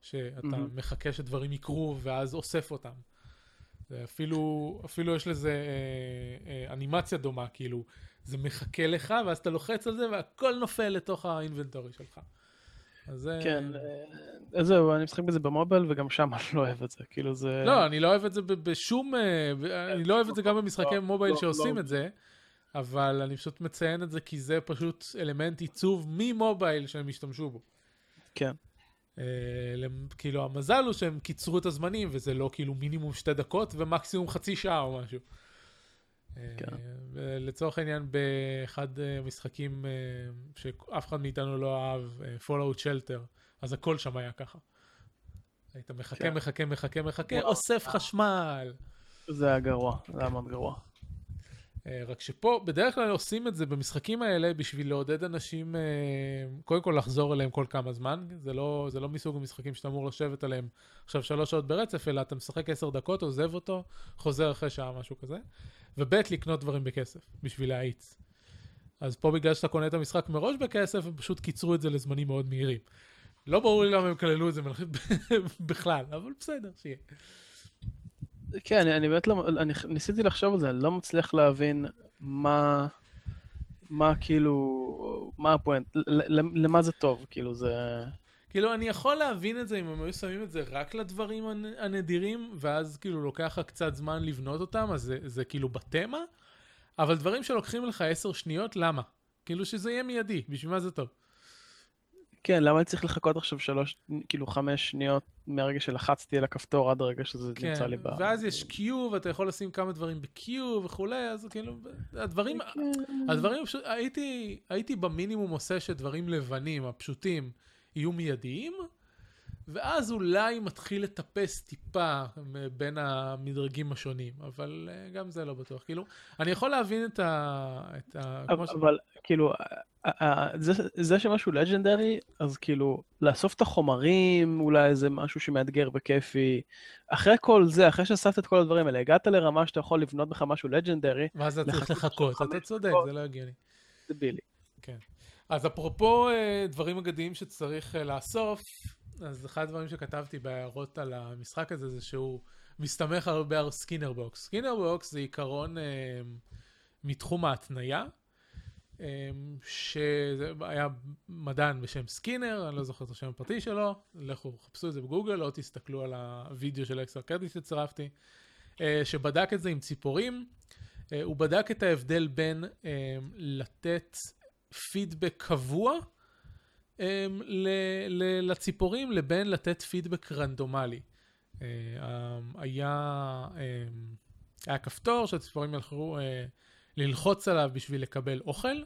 שאתה מהמם. מחכה שדברים יקרו ואז אוסף אותם. אפילו, אפילו יש לזה אה, אה, אנימציה דומה, כאילו, זה מחכה לך ואז אתה לוחץ על זה והכל נופל לתוך האינבנטורי שלך. אז זה... כן, אה, זהו, אני משחק בזה במובייל וגם שם אני לא אוהב את זה, כאילו זה... לא, אני לא אוהב את זה בשום... אה, אני לא אוהב את זה גם במשחקי לא, מובייל לא, שעושים לא. את זה, אבל אני פשוט מציין את זה כי זה פשוט אלמנט עיצוב ממובייל שהם השתמשו בו. כן. אה, למ- כאילו המזל הוא שהם קיצרו את הזמנים וזה לא כאילו מינימום שתי דקות ומקסימום חצי שעה או משהו. אה, כן. לצורך העניין באחד המשחקים אה, שאף אחד מאיתנו לא אהב, אה, Fallout Shelter, אז הכל שם היה ככה. היית מחכה, כן. מחכה, מחכה, מחכה. אוסף חשמל. זה היה גרוע, זה היה מאוד גרוע. אה, רק שפה, בדרך כלל עושים את זה במשחקים האלה בשביל לעודד אנשים, אה, קודם כל לחזור אליהם כל כמה זמן. זה לא, זה לא מסוג המשחקים שאתה אמור לשבת עליהם עכשיו שלוש שעות ברצף, אלא אתה משחק עשר דקות, עוזב אותו, חוזר אחרי שעה, משהו כזה. וב' לקנות דברים בכסף, בשביל להאיץ. אז פה בגלל שאתה קונה את המשחק מראש בכסף, הם פשוט קיצרו את זה לזמנים מאוד מהירים. לא ברור לי למה הם כללו את זה (laughs) בכלל, אבל בסדר, שיהיה. כן, אני, אני באמת לא, אני ניסיתי לחשוב על זה, אני לא מצליח להבין מה, מה כאילו, מה הפואנט, למה זה טוב, כאילו זה... כאילו, אני יכול להבין את זה אם הם היו שמים את זה רק לדברים הנ- הנדירים, ואז כאילו לוקח לך קצת זמן לבנות אותם, אז זה, זה כאילו בתמה, אבל דברים שלוקחים לך עשר שניות, למה? כאילו שזה יהיה מיידי, בשביל מה זה טוב? כן, למה אני צריך לחכות עכשיו שלוש, כאילו חמש שניות מהרגע שלחצתי על הכפתור עד הרגע שזה כן, נמצא לי ב... ואז יש קיו, ואתה יכול לשים כמה דברים בקיו וכולי, אז כאילו, הדברים, כן. הדברים פשוט, הייתי, הייתי במינימום עושה שדברים לבנים, הפשוטים, יהיו מיידיים, ואז אולי מתחיל לטפס טיפה בין המדרגים השונים, אבל אה, גם זה לא בטוח. כאילו, אני יכול להבין את ה... את ה ש- אבל כאילו, ה- ה- זה, זה שמשהו לג'נדרי, אז כאילו, לאסוף את החומרים, אולי איזה משהו שמאתגר וכיפי. אחרי כל זה, אחרי שאספת את כל הדברים האלה, הגעת לרמה שאתה יכול לבנות בך משהו לג'נדרי, ואז אתה צריך לחכות אתה צודק. זה לא הגיוני. זה בילי. כן. אז אפרופו אה, דברים אגדיים שצריך אה, לאסוף, אז אחד הדברים שכתבתי בהערות על המשחק הזה זה שהוא מסתמך הרבה על Skinner box. Skinner box זה עיקרון אה, מתחום ההתניה, שהיה מדען בשם סקינר, אני לא זוכר את השם הפרטי שלו, לכו חפשו את זה בגוגל או תסתכלו על הוידאו של Extra Credits שצירפתי, אה, שבדק את זה עם ציפורים. אה, הוא בדק את ההבדל בין אה, לתת פידבק קבוע לציפורים לבין לתת פידבק רנדומלי. היה, היה כפתור שהציפורים אה, ללחוץ עליו בשביל לקבל אוכל,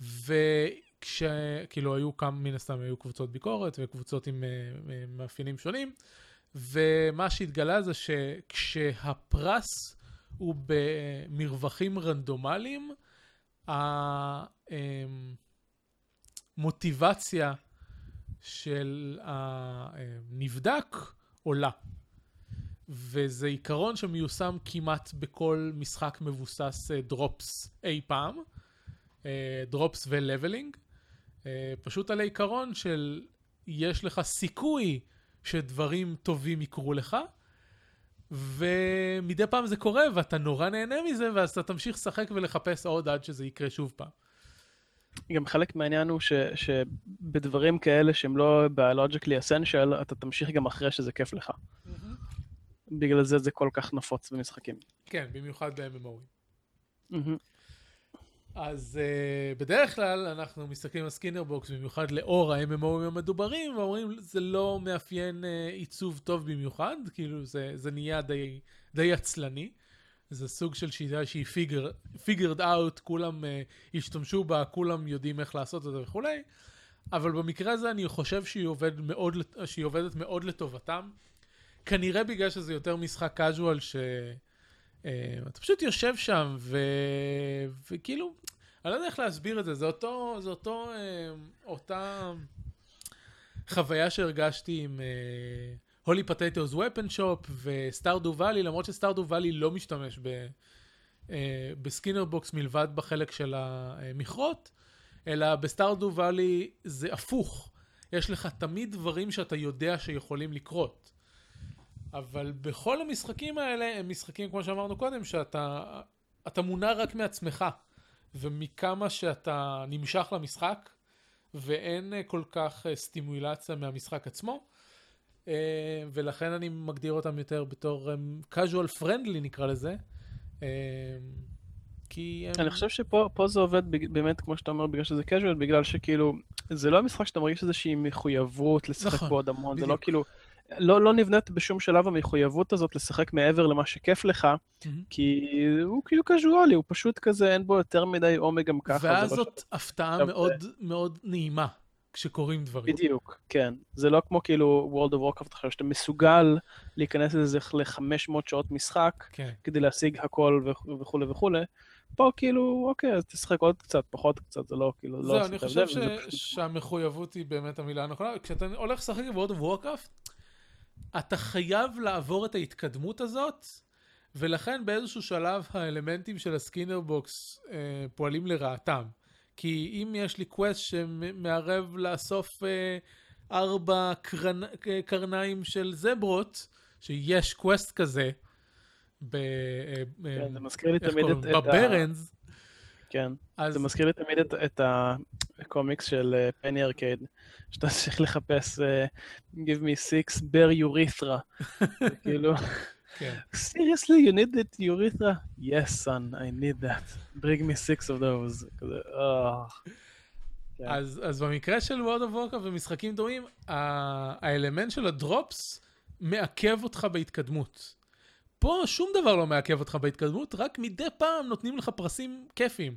וכשכאילו היו כמה, מן הסתם היו קבוצות ביקורת וקבוצות עם אה, אה, מאפיינים שונים, ומה שהתגלה זה שכשהפרס הוא במרווחים רנדומליים, המוטיבציה של הנבדק עולה. וזה עיקרון שמיושם כמעט בכל משחק מבוסס דרופס אי פעם, דרופס ולבלינג, אה, פשוט על העיקרון של יש לך סיכוי שדברים טובים יקרו לך, ומדי פעם זה קורה ואתה נורא נהנה מזה, ואז אתה תמשיך לשחק ולחפש עוד עד שזה יקרה שוב פעם. גם חלק מהעניין הוא ש, שבדברים כאלה שהם לא ביולוגically essential, אתה תמשיך גם אחרי שזה כיף לך. בגלל זה זה כל כך נפוץ במשחקים. כן, במיוחד ב-MMOים. אז uh, בדרך כלל אנחנו מסתכלים על Skinner box במיוחד לאור ה-MMOים המדוברים ואומרים זה לא מאפיין uh, עיצוב טוב במיוחד, כאילו זה, זה נהיה די, די עצלני. זה סוג של שיטה שהיא figure, figured out, כולם uh, השתמשו בה, כולם יודעים איך לעשות את זה וכולי, אבל במקרה הזה אני חושב שהיא, עובד מאוד, שהיא עובדת מאוד לטובתם. כנראה בגלל שזה יותר משחק casual ש... Uh, אתה פשוט יושב שם ו... וכאילו, אני לא יודע איך להסביר את זה, זה אותו, זה אותו, uh, אותה חוויה שהרגשתי עם הולי פטטוס ופן שופ וסטארדו ואלי, למרות שסטארדו ואלי לא משתמש ב... uh, ב Skinner box מלבד בחלק של המכרות, אלא ב Stardew Valley זה הפוך. יש לך תמיד דברים שאתה יודע שיכולים לקרות. אבל בכל המשחקים האלה הם משחקים, כמו שאמרנו קודם, שאתה אתה מונע רק מעצמך, ומכמה שאתה נמשך למשחק, ואין אה, כל כך אה, סטימולציה מהמשחק עצמו, אה, ולכן אני מגדיר אותם יותר בתור casual friendly נקרא לזה. כי. אני חושב שפה פה זה עובד באמת, כמו שאתה אומר, בגלל שזה casual, בגלל שכאילו, זה לא משחק שאתה מרגיש איזושהי מחויבות לשחק נכון, בו עוד המון, זה לא בדיוק. כאילו, לא, לא נבנית בשום שלב המחויבות הזאת לשחק מעבר למה שכיף לך, מהמם. כי הוא כאילו קזואלי, הוא פשוט כזה, אין בו יותר מדי עומק גם ככה. ואז זה לא זאת הפתעה עכשיו, מאוד מאוד נעימה כשקורים דברים. בדיוק, כן. זה לא כמו כאילו World of Warcraft שאתה מסוגל להיכנס לזה ל-500 שעות משחק כן. כדי להשיג הכל וכ- וכולי וכולי. פה כאילו, אוקיי, אז תשחק עוד קצת, פחות קצת, זה לא כאילו, לא זהו, אני חושב ש... פשוט- שהמחויבות היא באמת המילה הנכונה. כשאתה הולך לשחק עם World of Warcraft, אתה חייב לעבור את ההתקדמות הזאת, ולכן באיזשהו שלב האלמנטים של ה Skinner box אה, פועלים לרעתם. כי אם יש לי quest שמערב לאסוף אה, ארבע קרנ... קרניים של זברות, שיש quest כזה, ב... אה, כן, זה מזכיר לי תמיד? את... ה- ב Barrens, כן, אז זה מזכיר לי תמיד את, את הקומיקס של Penny Arcade, שאתה (laughs) צריך לחפש אה, Give me six bear urethra. (laughs) כאילו, כן. seriously, you need that urethra? Yes, son, I need that. Bring me six of those. כזה, אה. כן. אז, אז במקרה של World of Warcraft ומשחקים דומים, האלמנט של הדרופס מעכב אותך בהתקדמות. פה שום דבר לא מעכב אותך בהתקדמות, רק מדי פעם נותנים לך פרסים כיפיים.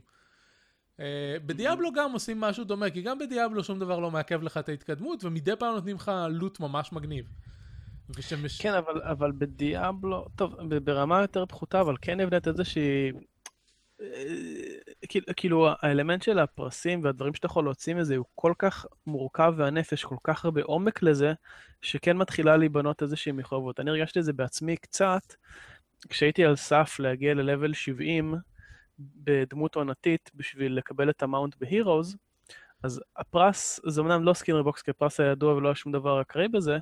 Uh, בדיאבלו גם עושים משהו דומה, כי גם בדיאבלו שום דבר לא מעכב לך את ההתקדמות, ומדי פעם נותנים לך לוט ממש מגניב. ושמש... כן, אבל, אבל בדיאבלו, טוב, ברמה יותר פחותה, אבל כן נבנית את שהיא... אה, כאילו- כאילו האלמנט של הפרסים והדברים שאתה יכול להוציא מזה הוא כל כך מורכב וענף, יש כל כך הרבה עומק לזה, שכן מתחילה להיבנות איזושהי מחויבות. אני הרגשתי את זה בעצמי קצת, כשהייתי על סף להגיע ל-level 70 בדמות עונתית בשביל לקבל את ה mount ב Heroes, אז הפרס, זה אמנם לא Skinner box, כי הפרס היה ידוע ולא היה שום דבר אקראי בזה,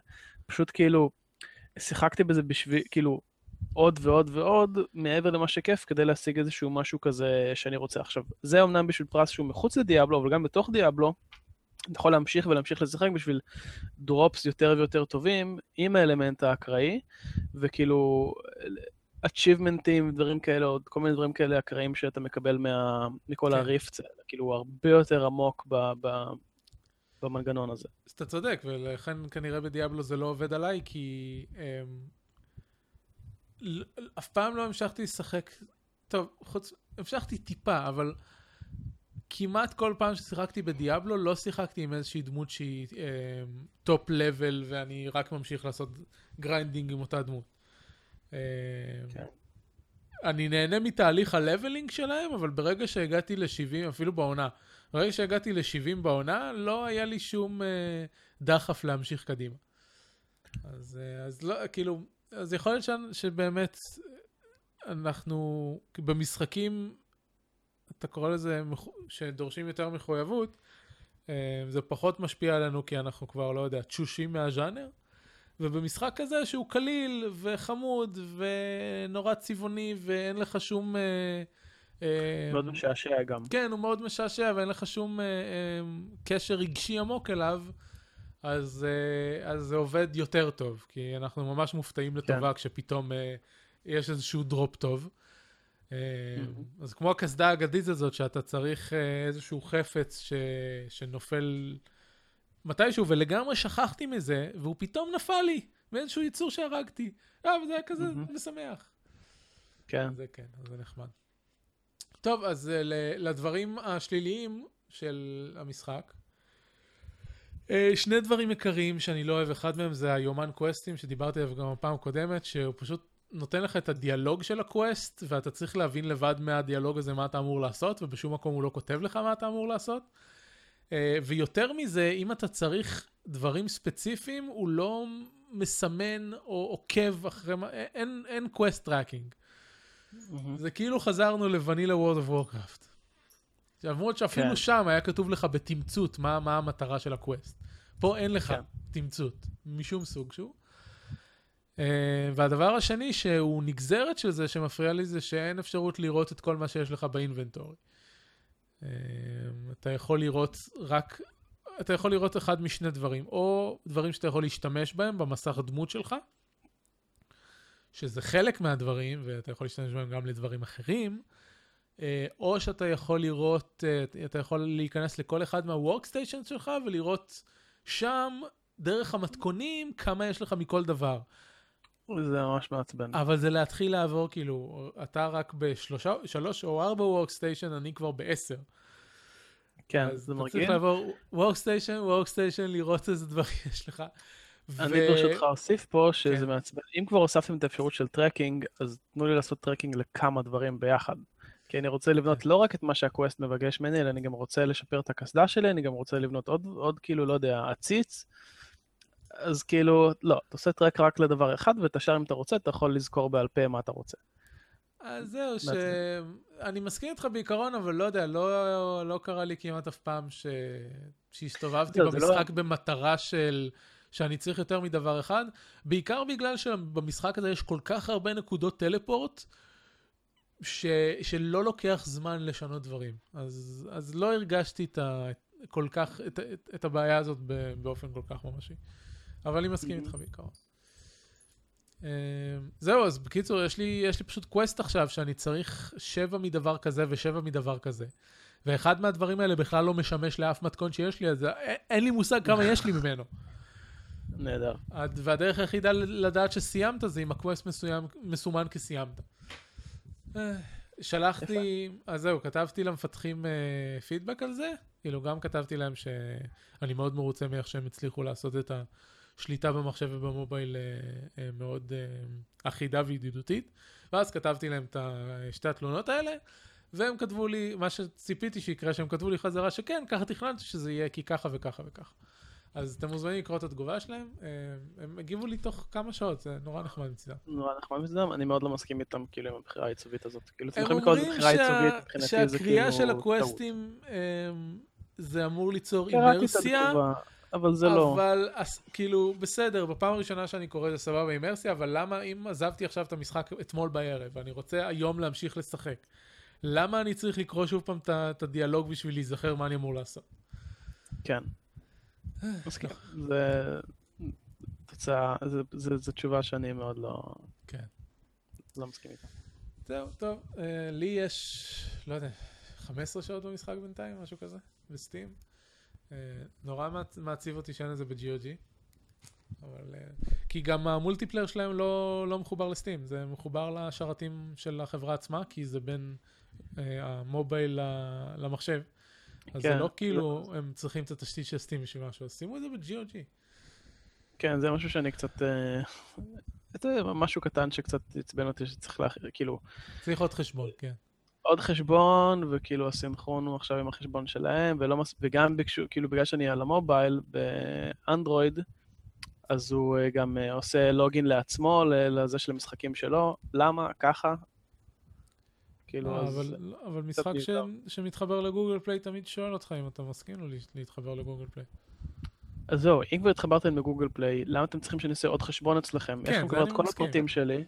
פשוט כאילו שיחקתי בזה בשביל, כאילו, עוד ועוד ועוד, מעבר למה שכיף, כדי להשיג איזשהו משהו כזה שאני רוצה. עכשיו, זה אמנם בשביל פרס שהוא מחוץ לדיאבלו, אבל גם בתוך דיאבלו, אתה יכול להמשיך ולהמשיך לשחק בשביל דרופס יותר ויותר טובים, עם האלמנט האקראי, וכאילו, achievementים, דברים כאלה, עוד כל מיני דברים כאלה אקראיים שאתה מקבל מה, מכל כן. הריפטס האלה, כאילו, הוא הרבה יותר עמוק ב, ב, במנגנון הזה. אז אתה צודק, ולכן כנראה בדיאבלו זה לא עובד עליי, כי אמ, אף פעם לא המשכתי לשחק, טוב, חוץ, המשכתי טיפה, אבל כמעט כל פעם ששיחקתי בדיאבלו, לא שיחקתי עם איזושהי דמות שהיא top level, ואני רק ממשיך לעשות grinding עם אותה דמות. כן. אני נהנה מתהליך ה leveling שלהם, אבל ברגע שהגעתי ל-70, אפילו בעונה, ברגע שהגעתי ל-70 בעונה, לא היה לי שום אה, דחף להמשיך קדימה. אז, אה, אז לא, כאילו, אז יכול להיות ש, שבאמת אנחנו, במשחקים, אתה קורא לזה, שדורשים יותר מחויבות, אה, זה פחות משפיע עלינו כי אנחנו כבר, לא יודע, תשושים מהז'אנר. ובמשחק כזה שהוא קליל וחמוד ונורא צבעוני ואין לך שום... אה, אה, מאוד משעשע גם. כן, הוא מאוד משעשע ואין לך שום אה, קשר רגשי עמוק אליו, אז, אז זה עובד יותר טוב, כי אנחנו ממש מופתעים לטובה כשפתאום אה, יש איזשהו דרופ טוב. אז כמו הקסדה האגדית הזאת, שאתה צריך איזשהו חפץ ש, שנופל מתישהו, ולגמרי שכחתי מזה, והוא פתאום נפל לי מאיזשהו יצור שהרגתי. אה, וזה היה כזה. משמח. כן. זה כן, זה נחמד. טוב, אז אה, לדברים השליליים של המשחק. אה, שני דברים עיקריים שאני לא אוהב, אחד מהם זה היומן קווסטים שדיברתי עליו גם בפעם הקודמת, שהוא פשוט נותן לך את הדיאלוג של ה quest, ואתה צריך להבין לבד מהדיאלוג הזה מה אתה אמור לעשות, ובשום מקום הוא לא כותב לך מה אתה אמור לעשות. אה, ויותר מזה, אם אתה צריך דברים ספציפיים, הוא לא מסמן או עוקב אחרי מה, אין, אין quest tracking. מהמם. זה כאילו חזרנו ל vanilla World of Warcraft. למרות שאפילו כן. שם היה כתוב לך בתמצות מה, מה המטרה של ה quest. פה אין לך כן. תמצות, משום סוג שהוא. אה, והדבר השני שהוא נגזרת של זה שמפריע לי זה שאין אפשרות לראות את כל מה שיש לך ב inventory. אה, אתה יכול לראות רק, אתה יכול לראות אחד משני דברים, או דברים שאתה יכול להשתמש בהם במסך דמות שלך, שזה חלק מהדברים, ואתה יכול להשתמש בהם גם לדברים אחרים, אה, או שאתה יכול לראות, אה, אתה יכול להיכנס לכל אחד מה-workstation שלך ולראות שם, דרך המתכונים, כמה יש לך מכל דבר. זה ממש מעצבן. אבל זה להתחיל לעבור, כאילו, אתה רק בשלושה, שלוש או ארבע workstation, אני כבר בעשר. כן, זה אתה צריך. לעבור workstation, workstation, לראות איזה דברים (laughs) יש לך. אני ברשותך אוסיף פה שזה כן. מעצבן. אם כבר הוספתם את האפשרות של tracking, אז תנו לי לעשות tracking לכמה דברים ביחד. כי אני רוצה לבנות כן. לא רק את מה שה quest מבקש ממני, אלא אני גם רוצה לשפר את הקסדה שלי, אני גם רוצה לבנות עוד, עוד כאילו, לא יודע, עציץ. אז כאילו, לא, אתה עושה track רק לדבר אחד, ואת השאר אם אתה רוצה, אתה יכול לזכור בעל פה מה אתה רוצה. אז זהו. שאני מסכים איתך בעיקרון, אבל לא יודע, לא, לא קרה לי כמעט אף פעם ש... שהסתובבתי לא, זה לא- במשחק במטרה של... שאני צריך יותר מדבר אחד, בעיקר בגלל שבמשחק הזה יש כל כך הרבה נקודות טלפורט, ש... שלא לוקח זמן לשנות דברים. אז, אז לא הרגשתי את, ה... כל כך, את, את, את הבעיה הזאת באופן כל כך ממשי. אבל אני מסכים איתך בעיקרון. אה, זהו, אז בקיצור, יש לי, יש לי פשוט קווסט עכשיו שאני צריך שבע מדבר כזה ושבע מדבר כזה. ואחד מהדברים האלה בכלל לא משמש לאף מתכון שיש לי, אז אין לי מושג כמה יש לי ממנו. נהדר. והדרך היחידה לדעת שסיימת זה אם הקווסט מסוים, מסומן כסיימת. אה, שלחתי, אז זהו, כתבתי למפתחים אה, פידבק על זה, כאילו גם כתבתי להם שאני מאוד מרוצה מאיך שהם הצליחו לעשות את השליטה במחשב ובמובייל אה, אה, מאוד אה, אחידה וידידותית, ואז כתבתי להם את שתי התלונות האלה, והם כתבו לי, מה שציפיתי שיקרה, שהם כתבו לי חזרה שכן, ככה תכננתי שזה יהיה, כי ככה וככה וככה. אז אתם מוזמנים לקרוא את התגובה שלהם, הם הגיבו לי תוך כמה שעות, זה נורא נחמד מצדם. נורא נחמד מצדם, אני מאוד לא מסכים איתם, כאילו, עם הבחירה העיצובית הזאת. כאילו, אתם יכולים לקרוא לזה בחירה עיצובית, מבחינתי זה שהקריאה של כאילו הקווסטים זה אמור ליצור אימרסיה, אבל זה לא. אבל כאילו, בסדר, בפעם הראשונה שאני קורא זה סבבה אימרסיה, אבל למה אם עזבתי עכשיו את המשחק אתמול בערב, ואני רוצה היום להמשיך לשחק, למה אני צריך לקרוא שוב פעם את הדיאלוג בשביל להיזכר מה אני אמור לעשות? כן. מסכים. זה תוצאה, זה- זו תשובה שאני מאוד לא כן. לא מסכים איתה. זהו, טוב, אה, לי יש, לא יודע, 15 שעות במשחק בינתיים, משהו כזה, בסטים. אה, נורא מעצ- מעציב אותי שאין את זה ב-GOG. אבל... אה, כי גם המולטיפלייר שלהם לא, לא מחובר לסטים, זה מחובר לשרתים של החברה עצמה, כי זה בין אה, המובייל למחשב. אז זה כן, לא כאילו הם צריכים את התשתית של סטים בשביל משהו, אז שימו את זה ב-GOG. כן, זה משהו שאני קצת... אה, יודע, משהו קטן שקצת עצבן אותי שצריך לה... כאילו, צריך עוד חשבון, כן. עוד חשבון, וכאילו הסינכרון הוא עכשיו עם החשבון שלהם, ולא מס... וגם ביקשו, כאילו בגלל שאני על המובייל, באנדרואיד, אז הוא אה, גם אה, עושה לוגין לעצמו, לזה של המשחקים שלו. למה? ככה? כאילו, אה, אז... אבל, אבל משחק ש. שמתחבר לגוגל פליי תמיד שואל אותך אם אתה מסכים לו לה- להתחבר לגוגל פליי. אז זהו, אם כבר התחברתם לגוגל פליי, למה אתם צריכים שאני אעשה עוד חשבון אצלכם? כן, יש לכם כבר את כל מסכים. הפרטים שלי.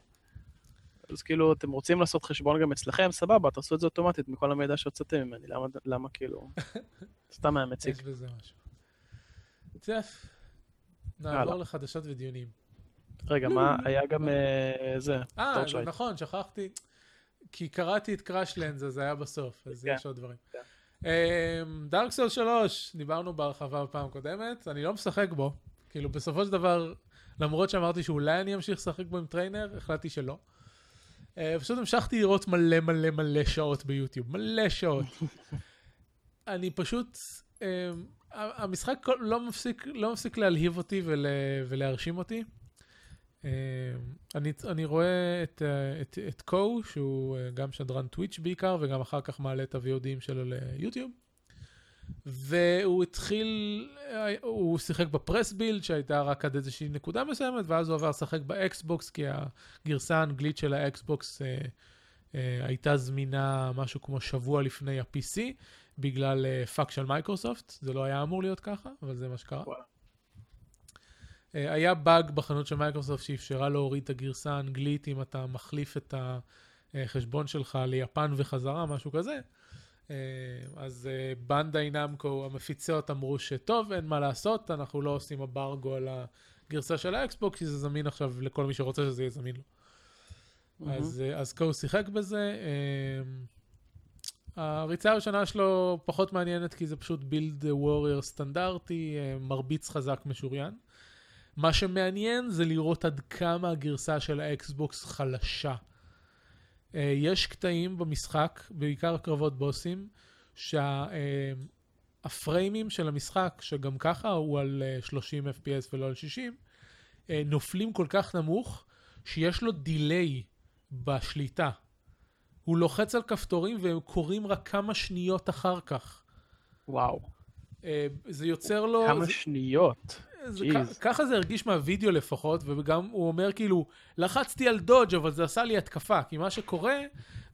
אז כאילו, אתם רוצים לעשות חשבון גם אצלכם, סבבה, תעשו את זה אוטומטית מכל המידע שהוצאתם ממני, למה, למה כאילו... (laughs) סתם היה מציק. יש בזה משהו. צף, נעבור. לחדשות ודיונים. רגע, מה, היה גם אה, זה, אה. נכון, שכחתי. כי קראתי את Crashlands, אז זה היה בסוף, אז כן, יש עוד דברים. Dark Souls 3, דיברנו בהרחבה בפעם הקודמת, אני לא משחק בו. כאילו, בסופו של דבר, למרות שאמרתי שאולי אני אמשיך לשחק בו עם trainer, החלטתי שלא. אה, פשוט המשכתי לראות מלא מלא מלא שעות ביוטיוב, מלא שעות. (laughs) אני פשוט, אה, המשחק לא מפסיק, לא מפסיק להלהיב אותי ול, ולהרשים אותי. אה, אני, אני רואה את, את, את Cohh, שהוא גם שדרן טוויץ' בעיקר, וגם אחר כך מעלה את ה-VODים שלו ליוטיוב. והוא התחיל, אה, הוא שיחק ב press build שהייתה רק עד איזושהי נקודה מסוימת, ואז הוא עבר לשחק באקסבוקס, כי הגרסה האנגלית של האקסבוקס אה, אה, הייתה זמינה משהו כמו שבוע לפני ה-PC, בגלל אה, פאק של מייקרוסופט, זה לא היה אמור להיות ככה, אבל זה מה שקרה. וואלה. אה, היה באג בחנות של מייקרוסופט שאפשרה להוריד את הגרסה האנגלית אם אתה מחליף את החשבון שלך ליפן וחזרה, משהו כזה. אה, אז אה, בנדאי נמקו, המפיצות, אמרו שטוב, אין מה לעשות, אנחנו לא עושים אמברגו על הגרסה של האקסבוקס, כי זה זמין עכשיו לכל מי שרוצה שזה יהיה זמין לו. אז, אה, אז Cohh שיחק בזה. הריצה הראשונה שלו פחות מעניינת כי זה פשוט build warrior סטנדרטי, מרביץ חזק משוריין. מה שמעניין זה לראות עד כמה הגרסה של האקסבוקס חלשה. אה, יש קטעים במשחק, בעיקר קרבות בוסים, שהפריימים של המשחק, שגם ככה הוא על אה, 30 FPS ולא על 60, אה, נופלים כל כך נמוך, שיש לו delay בשליטה. הוא לוחץ על כפתורים והם קורים רק כמה שניות אחר כך. וואו. אה, זה יוצר לו... כמה זה, שניות. זה, ככה זה הרגיש מהווידאו לפחות, וגם הוא אומר כאילו, לחצתי על דודג' אבל זה עשה לי התקפה, כי מה שקורה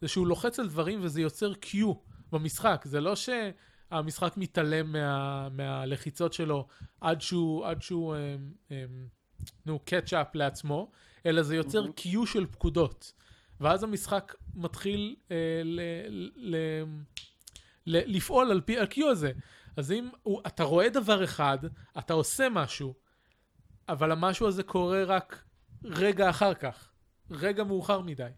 זה שהוא לוחץ על דברים וזה יוצר קיו במשחק, זה לא שהמשחק מתעלם מה, מהלחיצות שלו עד שהוא, עד שהוא, אמ, אמ, נו, קאצ'אפ לעצמו, אלא זה יוצר מהמם. קיו של פקודות. ואז המשחק מתחיל אה, ל, ל, ל, לפעול על פי ה-Q הזה. אז אם הוא, אתה רואה דבר אחד, אתה עושה משהו, אבל המשהו הזה קורה רק רגע אחר כך, רגע מאוחר מדי.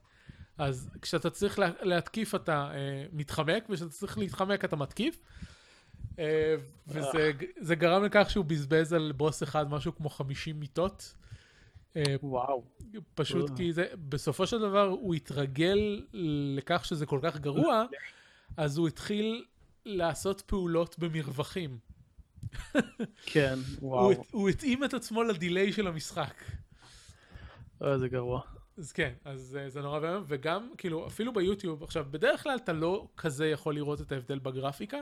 אז כשאתה צריך לה, להתקיף אתה אה, מתחמק, וכשאתה צריך להתחמק אתה מתקיף. אה, וזה זה גרם לכך שהוא בזבז על בוס אחד משהו כמו 50 מיטות. אה, וואו. פשוט אה. כי זה, בסופו של דבר הוא התרגל לכך שזה כל כך גרוע, אז הוא התחיל לעשות פעולות במרווחים. כן, וואו. הוא התאים את עצמו לדיליי של המשחק. אוי, זה גרוע. אז כן, אז אה, זה נורא ואיום, וגם, כאילו, אפילו ביוטיוב, עכשיו, בדרך כלל אתה לא כזה יכול לראות את ההבדל בגרפיקה,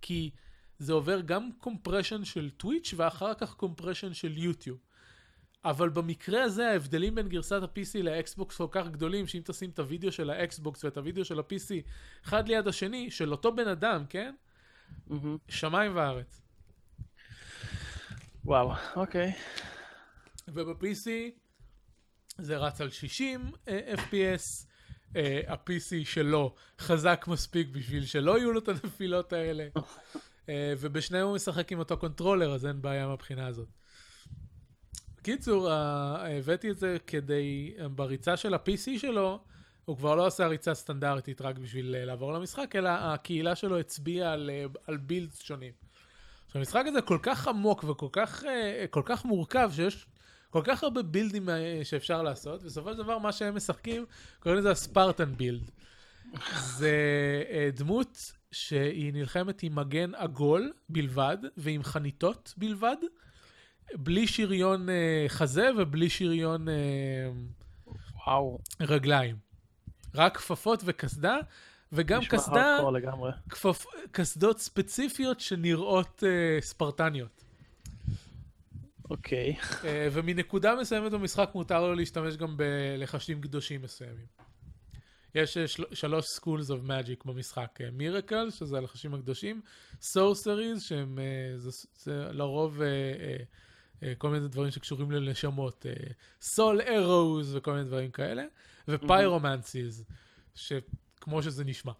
כי זה עובר גם compression של טוויץ' ואחר כך compression של יוטיוב. אבל במקרה הזה ההבדלים בין גרסת ה-PC לאקסבוקס כל כך גדולים, שאם תשים את הוידאו של האקסבוקס ואת הוידאו של ה-PC אחד ליד השני, של אותו בן אדם, כן? מהמם. שמיים וארץ. וואו, אוקיי. וב-PC זה רץ על 60 אה, FPS, אה, ה-PC שלו חזק מספיק בשביל שלא יהיו לו את הנפילות האלה, אה, ובשניהם הוא משחק עם אותו controller, אז אין בעיה מהבחינה הזאת. בקיצור, אה, הבאתי את זה כדי, בריצה של ה-PC שלו, הוא כבר לא עשה ריצה סטנדרטית רק בשביל אה, לעבור למשחק, אלא הקהילה שלו הצביעה על, אה, על builds שונים. עכשיו, המשחק הזה כל כך עמוק וכל כך, אה, כל כך מורכב, שיש כל כך הרבה בילדים שאפשר לעשות, בסופו של דבר מה שהם משחקים, קוראים לזה הספרטן בילד. זה דמות שהיא נלחמת עם מגן עגול בלבד, ועם חניתות בלבד, בלי שריון אה, חזה ובלי שריון אה, וואו. רגליים. רק כפפות וקסדה, וגם קסדה. כפפ... קסדות ספציפיות שנראות אה, ספרטניות. אוקיי. אה, ומנקודה מסוימת במשחק מותר לו להשתמש גם בלחשים קדושים מסוימים. יש אה, של... שלוש schools of magic במשחק. miracle, שזה הלחשים הקדושים, sorceries, שהם אה, זה, זה לרוב אה, אה, אה, כל מיני דברים שקשורים לנשמות, אה, soul arrows וכל מיני דברים כאלה, ו pyromancies, שכמו שזה נשמע.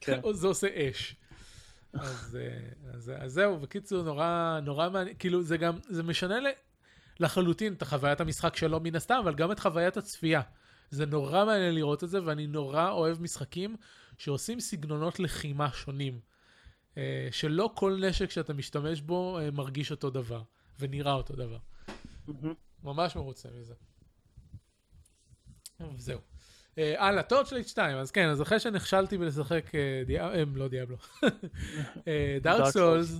כן. (laughs) זה עושה אש. אז, אה, אז, אז זהו, בקיצור, נורא, נורא מעניין, כאילו, זה גם, זה משנה לחלוטין את חוויית המשחק שלו מן הסתם, אבל גם את חוויית הצפייה. זה נורא מעניין לראות את זה, ואני נורא אוהב משחקים שעושים סגנונות לחימה שונים. אה, שלא כל נשק שאתה משתמש בו אה, מרגיש אותו דבר, ונראה אותו דבר. ממש מרוצה מזה. זהו. אה, הלאה, Torchlight 2, אז כן, אז אחרי שנכשלתי בלשחק, אה, דיאב- אה, לא Diablo, Dark (laughs) Souls,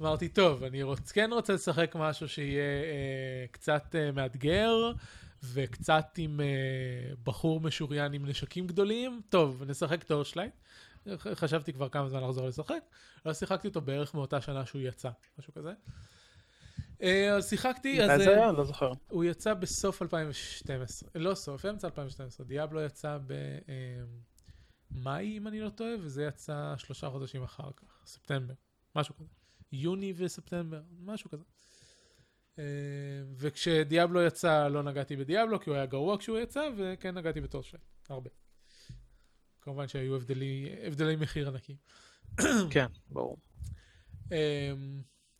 אמרתי, טוב, אני רוצ, כן רוצה לשחק משהו שיהיה אה, קצת אה, מאתגר, וקצת עם אה, בחור משוריין עם נשקים גדולים, טוב, נשחק Torchlight. ח- חשבתי כבר כמה זמן לחזור לשחק, לא שיחקתי אותו בערך מאותה שנה שהוא יצא, משהו כזה. אה, אז שיחקתי, אז... זה אה, היה? לא זוכר. הוא יצא בסוף 2012, לא סוף, אמצע 2012. Diablo יצא במאי, אם אני לא טועה, וזה יצא שלושה חודשים אחר כך, ספטמבר, משהו כזה. יוני וספטמבר, משהו כזה. אה, וכשדיאבלו יצא, לא נגעתי בדיאבלו, כי הוא היה גרוע כשהוא יצא, וכן נגעתי בטורשלייט, הרבה. כמובן שהיו הבדלי, הבדלי מחיר ענקים. כן, ברור.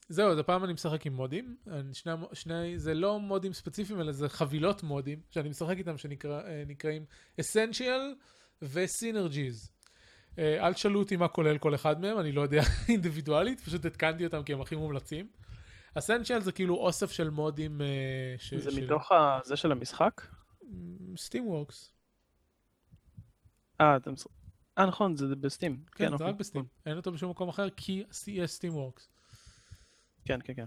זהו, אז הפעם אני משחק עם מודים. שני, שני, זה לא מודים ספציפיים, אלא זה חבילות מודים, שאני משחק איתם, שנקראים Essential ו-Synergies. אה, אל תשאלו אותי מה כולל כל אחד מהם, אני לא יודע (laughs) אינדיבידואלית, פשוט התקנתי אותם כי הם הכי מומלצים. Essential זה כאילו אוסף של מודים אה, ש... זה של- מתוך ה- זה של המשחק? אה, אתה מש- אה, נכון, זה ב Steam. כן, זה אוקיי. רק ב Steam. אין אותו בשום מקום אחר, כי יש Steamworks. כן, כן, כן.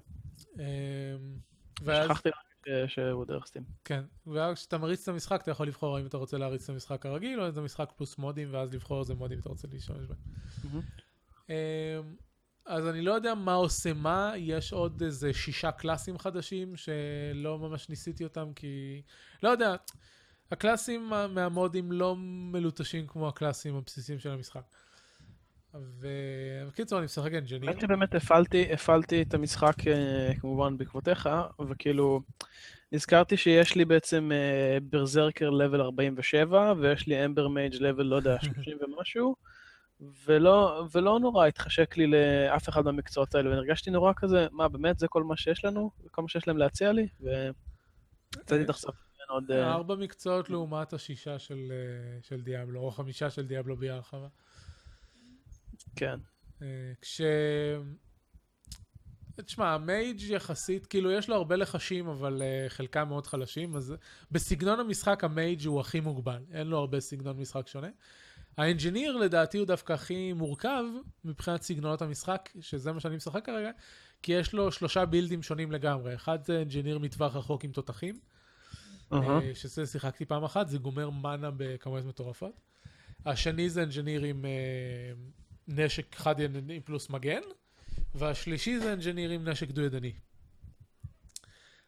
ואז, שכחתי שהוא דרך סטים. כן, ואז כשאתה מריץ את המשחק, אתה יכול לבחור האם אתה רוצה להריץ את המשחק הרגיל, או איזה משחק פלוס מודים, ואז לבחור איזה מודים אתה רוצה להשתמש בהם. אמ, אז אני לא יודע מה עושה מה, יש עוד איזה שישה קלאסים חדשים שלא ממש ניסיתי אותם כי... לא יודע, הקלאסים מה- מהמודים לא מלוטשים כמו הקלאסים הבסיסיים של המשחק. ובקיצור, אני משחק אנג'יניר. האמת שבאמת הפעלתי, הפעלתי את המשחק אה, כמובן בעקבותיך, וכאילו נזכרתי שיש לי בעצם ברזרקר לבל 47, ויש לי אמבר מייג' לבל, לא יודע, (laughs) 30 ומשהו, ולא, ולא נורא התחשק לי לאף אחד מהמקצועות האלה, והרגשתי נורא כזה, מה, באמת זה כל מה שיש לנו? כל מה שיש להם להציע לי? ויצאתי ממנו עוד... ארבע מקצועות לעומת השישה של, אה, של דיאבלו, או חמישה של דיאבלו בלי הרחבה. כן. אה, כש... תשמע, ה mage יחסית, כאילו יש לו הרבה לחשים, אבל uh, חלקם מאוד חלשים, אז בסגנון המשחק ה mage הוא הכי מוגבל, אין לו הרבה סגנון משחק שונה. ה engineer לדעתי הוא דווקא הכי מורכב מבחינת סגנונות המשחק, שזה מה שאני משחק כרגע, כי יש לו שלושה בילדים שונים לגמרי. אחד זה engineer מטווח רחוק עם תותחים. אה, שזה שיחקתי פעם אחת, זה גומר mana בכמויות מטורפות. השני זה engineer עם נשק חד ידני פלוס מגן, והשלישי זה engineer עם נשק דו-ידני.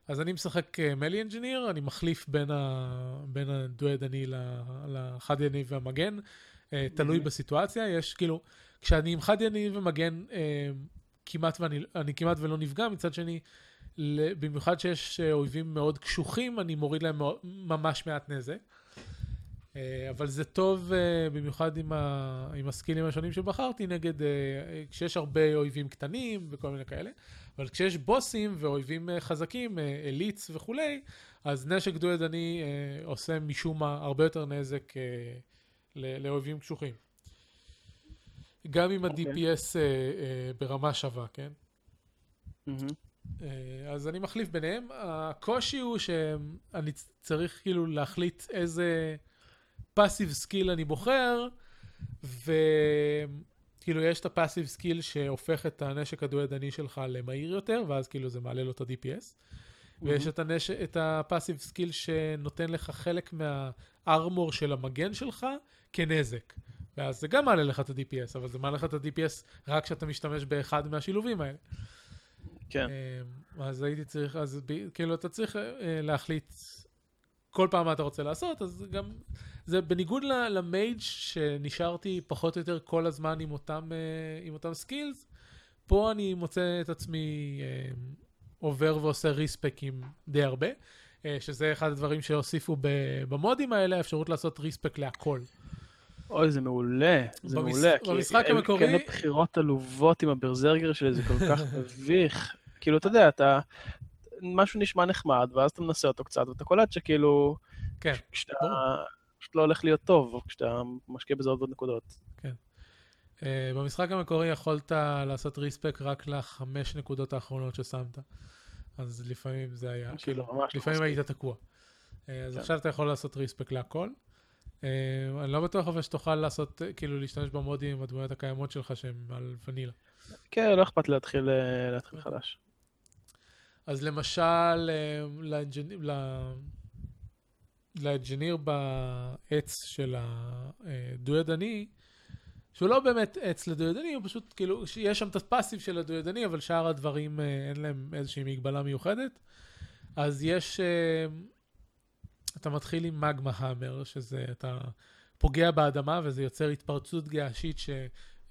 אז אני משחק אה, melee engineer, אני מחליף בין, ה... בין הדו-ידני ל- לחד ידני והמגן, אה, תלוי. בסיטואציה, יש כאילו, כשאני עם חד ידני ומגן, אה, כמעט ואני אני כמעט ולא נפגע, מצד שני, במיוחד שיש אויבים מאוד קשוחים, אני מוריד להם ממש מעט נזק. אה, אבל זה טוב אה, במיוחד עם, ה... עם הסקילים השונים שבחרתי נגד, אה, כשיש הרבה אויבים קטנים וכל מיני כאלה, אבל כשיש בוסים ואויבים חזקים, אליץ וכולי, אז נשק דו-ידני עושה משום מה הרבה יותר נזק לאויבים קשוחים. גם עם אוקיי. ה-DPS ברמה שווה, כן? אז אני מחליף ביניהם. הקושי הוא שאני צריך כאילו להחליט איזה passive skill אני בוחר, וכאילו יש את ה passive skill שהופך את הנשק הדו-ידני שלך למהיר יותר, ואז כאילו זה מעלה לו את ה-DPS. ויש את, הנש... את ה passive skill שנותן לך חלק מה armor של המגן שלך כנזק. ואז זה גם מעלה לך את ה-DPS, אבל זה מעלה לך את ה-DPS רק כשאתה משתמש באחד מהשילובים האלה. כן. אה, אז הייתי צריך, אז ב- כאילו אתה צריך אה, להחליט כל פעם מה אתה רוצה לעשות, אז גם, זה בניגוד ל mage שנשארתי פחות או יותר כל הזמן עם אותם, אה, עם אותם skills, פה אני מוצא את עצמי אה, עובר ועושה ריספקים די הרבה, אה, שזה אחד הדברים שהוסיפו במודים האלה, האפשרות לעשות respec להכל. אוי, זה מעולה, זה במש- מעולה. כי במשחק אלה המקורי- כאלה בחירות עלובות עם ה berserker שלי, זה כל כך מביך. כאילו, אתה יודע, אתה... משהו נשמע נחמד, ואז אתה מנסה אותו קצת, ואתה קולט שכאילו... כן, כשאתה... פשוט לא הולך להיות טוב, כשאתה משקיע בזה עוד ועוד נקודות. Uh, במשחק המקורי יכולת לעשות ריספק רק לחמש נקודות האחרונות ששמת. אז לפעמים זה היה, שזה כאילו, ממש לא לפעמים. היית תקוע. Uh, אז כן. עכשיו אתה יכול לעשות ריספק להכל. Uh, אני לא בטוח אבל שתוכל לעשות, כאילו, להשתמש במודים עם הדמויות הקיימות שלך שהן על ונילה. כן, לא אכפת להתחיל אה, להתחיל חדש. אז למשל, אה, לאנג'יניר בעץ של הדו-ידני, שהוא לא באמת עץ לדו-ידני, הוא פשוט כאילו, יש שם את הפאסיב של הדו-ידני, אבל שאר הדברים אה, אין להם איזושהי מגבלה מיוחדת. אז יש, אה, אתה מתחיל עם מגמה המר, שזה, אתה פוגע באדמה וזה יוצר התפרצות געשית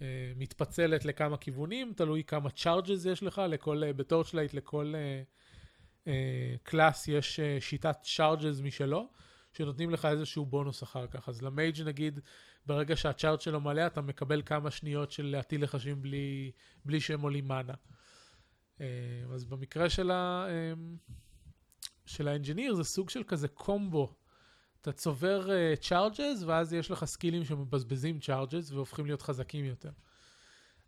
שמתפצלת לכמה כיוונים, תלוי כמה charges יש לך, לכל, אה, ב Torchlight לכל אה, אה, class יש אה, שיטת charges משלו, שנותנים לך איזשהו בונוס אחר כך. אז ל mage נגיד, ברגע שה charge שלו מלא, אתה מקבל כמה שניות של להטיל לחשים בלי, בלי שהם עולים mana. אה, אז במקרה של, ה, אה, של ה engineer זה סוג של כזה קומבו. אתה צובר צ'ארג'ס, uh, ואז יש לך סקילים שמבזבזים צ'ארג'ס והופכים להיות חזקים יותר.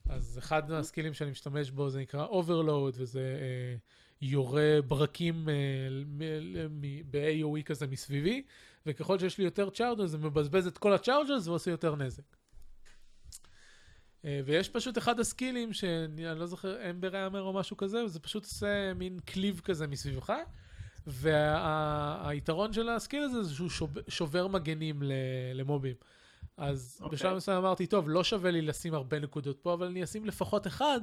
אז אחד מהסקילים שאני משתמש בו זה נקרא Overload, וזה uh, יורה ברקים uh, ב-AOE כזה מסביבי, וככל שיש לי יותר צ'ארג'ס זה מבזבז את כל הצ'ארג'ס ועושה יותר נזק. ויש פשוט אחד הסקילים שאני לא זוכר, אמבר אמר או משהו כזה, וזה פשוט עושה מין קליב כזה מסביבך, והיתרון וה, של ה skill הזה זה שהוא שובר מגנים למובים. אז okay. אוקיי. בשלב מסוים אמרתי, טוב, לא שווה לי לשים הרבה נקודות פה, אבל אני אשים לפחות אחד,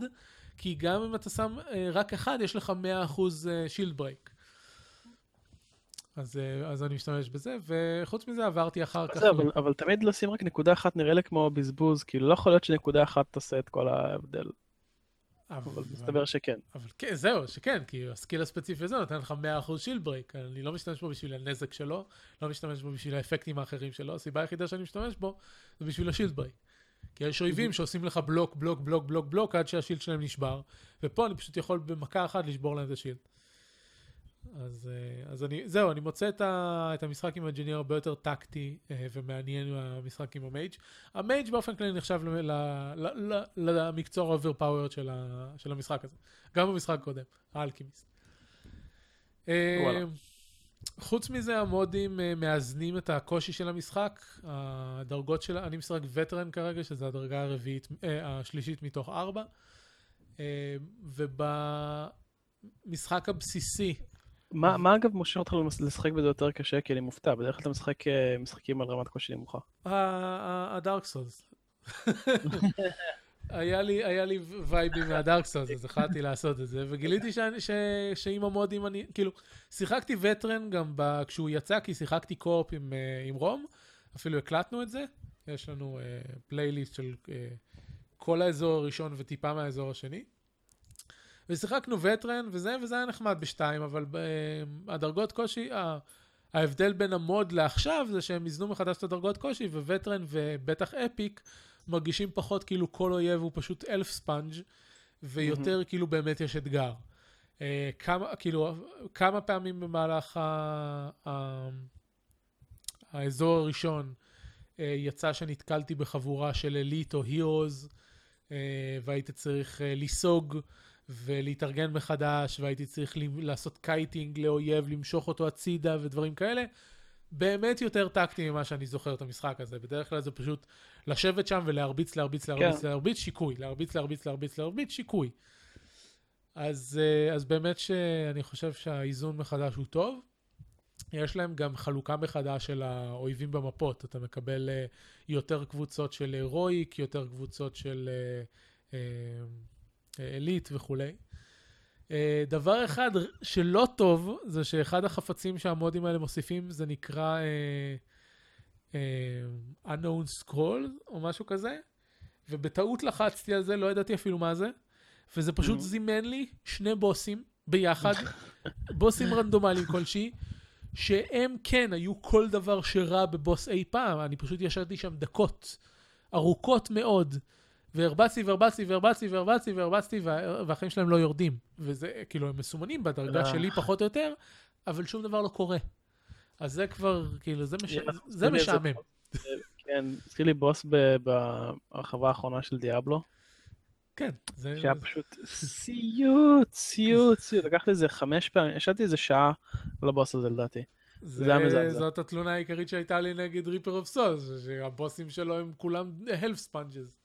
כי גם אם אתה שם uh, רק אחד, יש לך 100% shield break. אז, uh, אז אני משתמש בזה, וחוץ מזה עברתי אחר כך... זה, אבל, אבל תמיד לשים רק נקודה אחת נראה לי כמו בזבוז, כאילו לא יכול להיות שנקודה אחת תעשה את כל ההבדל. אבל מסתבר שכן. אבל כן, זהו, שכן, כי ה skill הספציפי הזה נותן לך 100% shield break, אני לא משתמש בו בשביל הנזק שלו, לא משתמש בו בשביל האפקטים האחרים שלו, הסיבה היחידה שאני משתמש בו זה בשביל ה shield break. כי יש אויבים שעושים לך block, block, block, block, block, עד שה shield שלהם נשבר, ופה אני פשוט יכול במכה אחת לשבור להם את ה shield. אז, אה, אז אני, זהו, אני מוצא את, ה, את המשחק עם ה engineer הרבה יותר טקטי אה, ומעניין מהמשחק עם ה mage. ה mage באופן כללי נחשב ל, ל, ל, ל, למקצוע overpowered של, של המשחק הזה. גם במשחק הקודם, ה Alchemist. אה, חוץ מזה, המודים מאזנים את הקושי של המשחק. הדרגות של... אני משחק veteran כרגע, שזו הדרגה הרביעית, השלישית מתוך ארבע. ובמשחק הבסיסי, מה, מה אגב מושך אותך לשחק בזה יותר קשה? כי אני מופתע, בדרך כלל אתה משחק אה, משחקים על רמת קושי נמוכה. הדארק סולס. (laughs) היה לי, היה לי וייבים מהדארק סולס, אז החלטתי לעשות את זה, וגיליתי שעם המודים אני, כאילו, שיחקתי וטרן גם ב, כשהוא יצא, כי שיחקתי קו-אופ עם, אה, עם רום, אפילו הקלטנו את זה, יש לנו פלייליסט uh, של uh, כל האזור הראשון וטיפה מהאזור השני. ושיחקנו וטרן וזה, וזה היה נחמד בשתיים, אבל uh, הדרגות קושי, uh, ההבדל בין המוד לעכשיו זה שהם איזנו מחדש את הדרגות קושי, veteran ובטח epic מרגישים פחות כאילו כל אויב הוא פשוט health sponge ויותר ממ-הממ. כאילו באמת יש אתגר. אה, כמה, כאילו, כמה פעמים במהלך ה, ה, האזור הראשון אה, יצא שנתקלתי בחבורה של elite או heroes, אה, והייתי צריך אה, לסוג. ולהתארגן מחדש, והייתי צריך לעשות kiting לאויב, למשוך אותו הצידה ודברים כאלה. באמת יותר טקטי ממה שאני זוכר את המשחק הזה. בדרך כלל זה פשוט לשבת שם ולהרביץ, להרביץ, להרביץ, כן. להרביץ, שיקוי. להרביץ, להרביץ, להרביץ, להרביץ, שיקוי. אז, אה, אז באמת שאני חושב שהאיזון מחדש הוא טוב. יש להם גם חלוקה מחדש של האויבים במפות. אתה מקבל אה, יותר קבוצות של הירואיק, יותר קבוצות של... עילית וכולי. אה, דבר אחד שלא טוב, זה שאחד החפצים שהמודים האלה מוסיפים, זה נקרא uh, uh, unknown scroll או משהו כזה, ובטעות לחצתי על זה, לא ידעתי אפילו מה זה, וזה פשוט. זימן לי שני בוסים ביחד, (laughs) בוסים רנדומליים כלשהי, שהם כן היו כל דבר שרע בבוס אי פעם, אני פשוט ישבתי שם דקות ארוכות מאוד. והרבצתי והרבצתי והרבצתי והרבצתי והרבצתי והחיים שלהם לא יורדים. וזה, כאילו, הם מסומנים בדרגה שלי פחות או יותר, אבל שום דבר לא קורה. אז זה כבר, כאילו, זה, מש... זה משעמם. כן, הזכיר לי בוס בהרחבה האחרונה של דיאבלו. כן. זה... שהיה פשוט סיוט, סיוט, סיוט. לקח לי איזה חמש פעמים, ישבתי איזה שעה לבוס הזה לדעתי. זה היה מזעזע. זאת התלונה העיקרית שהייתה לי נגד ריפר אוף סוס, שהבוסים שלו הם כולם health sponges.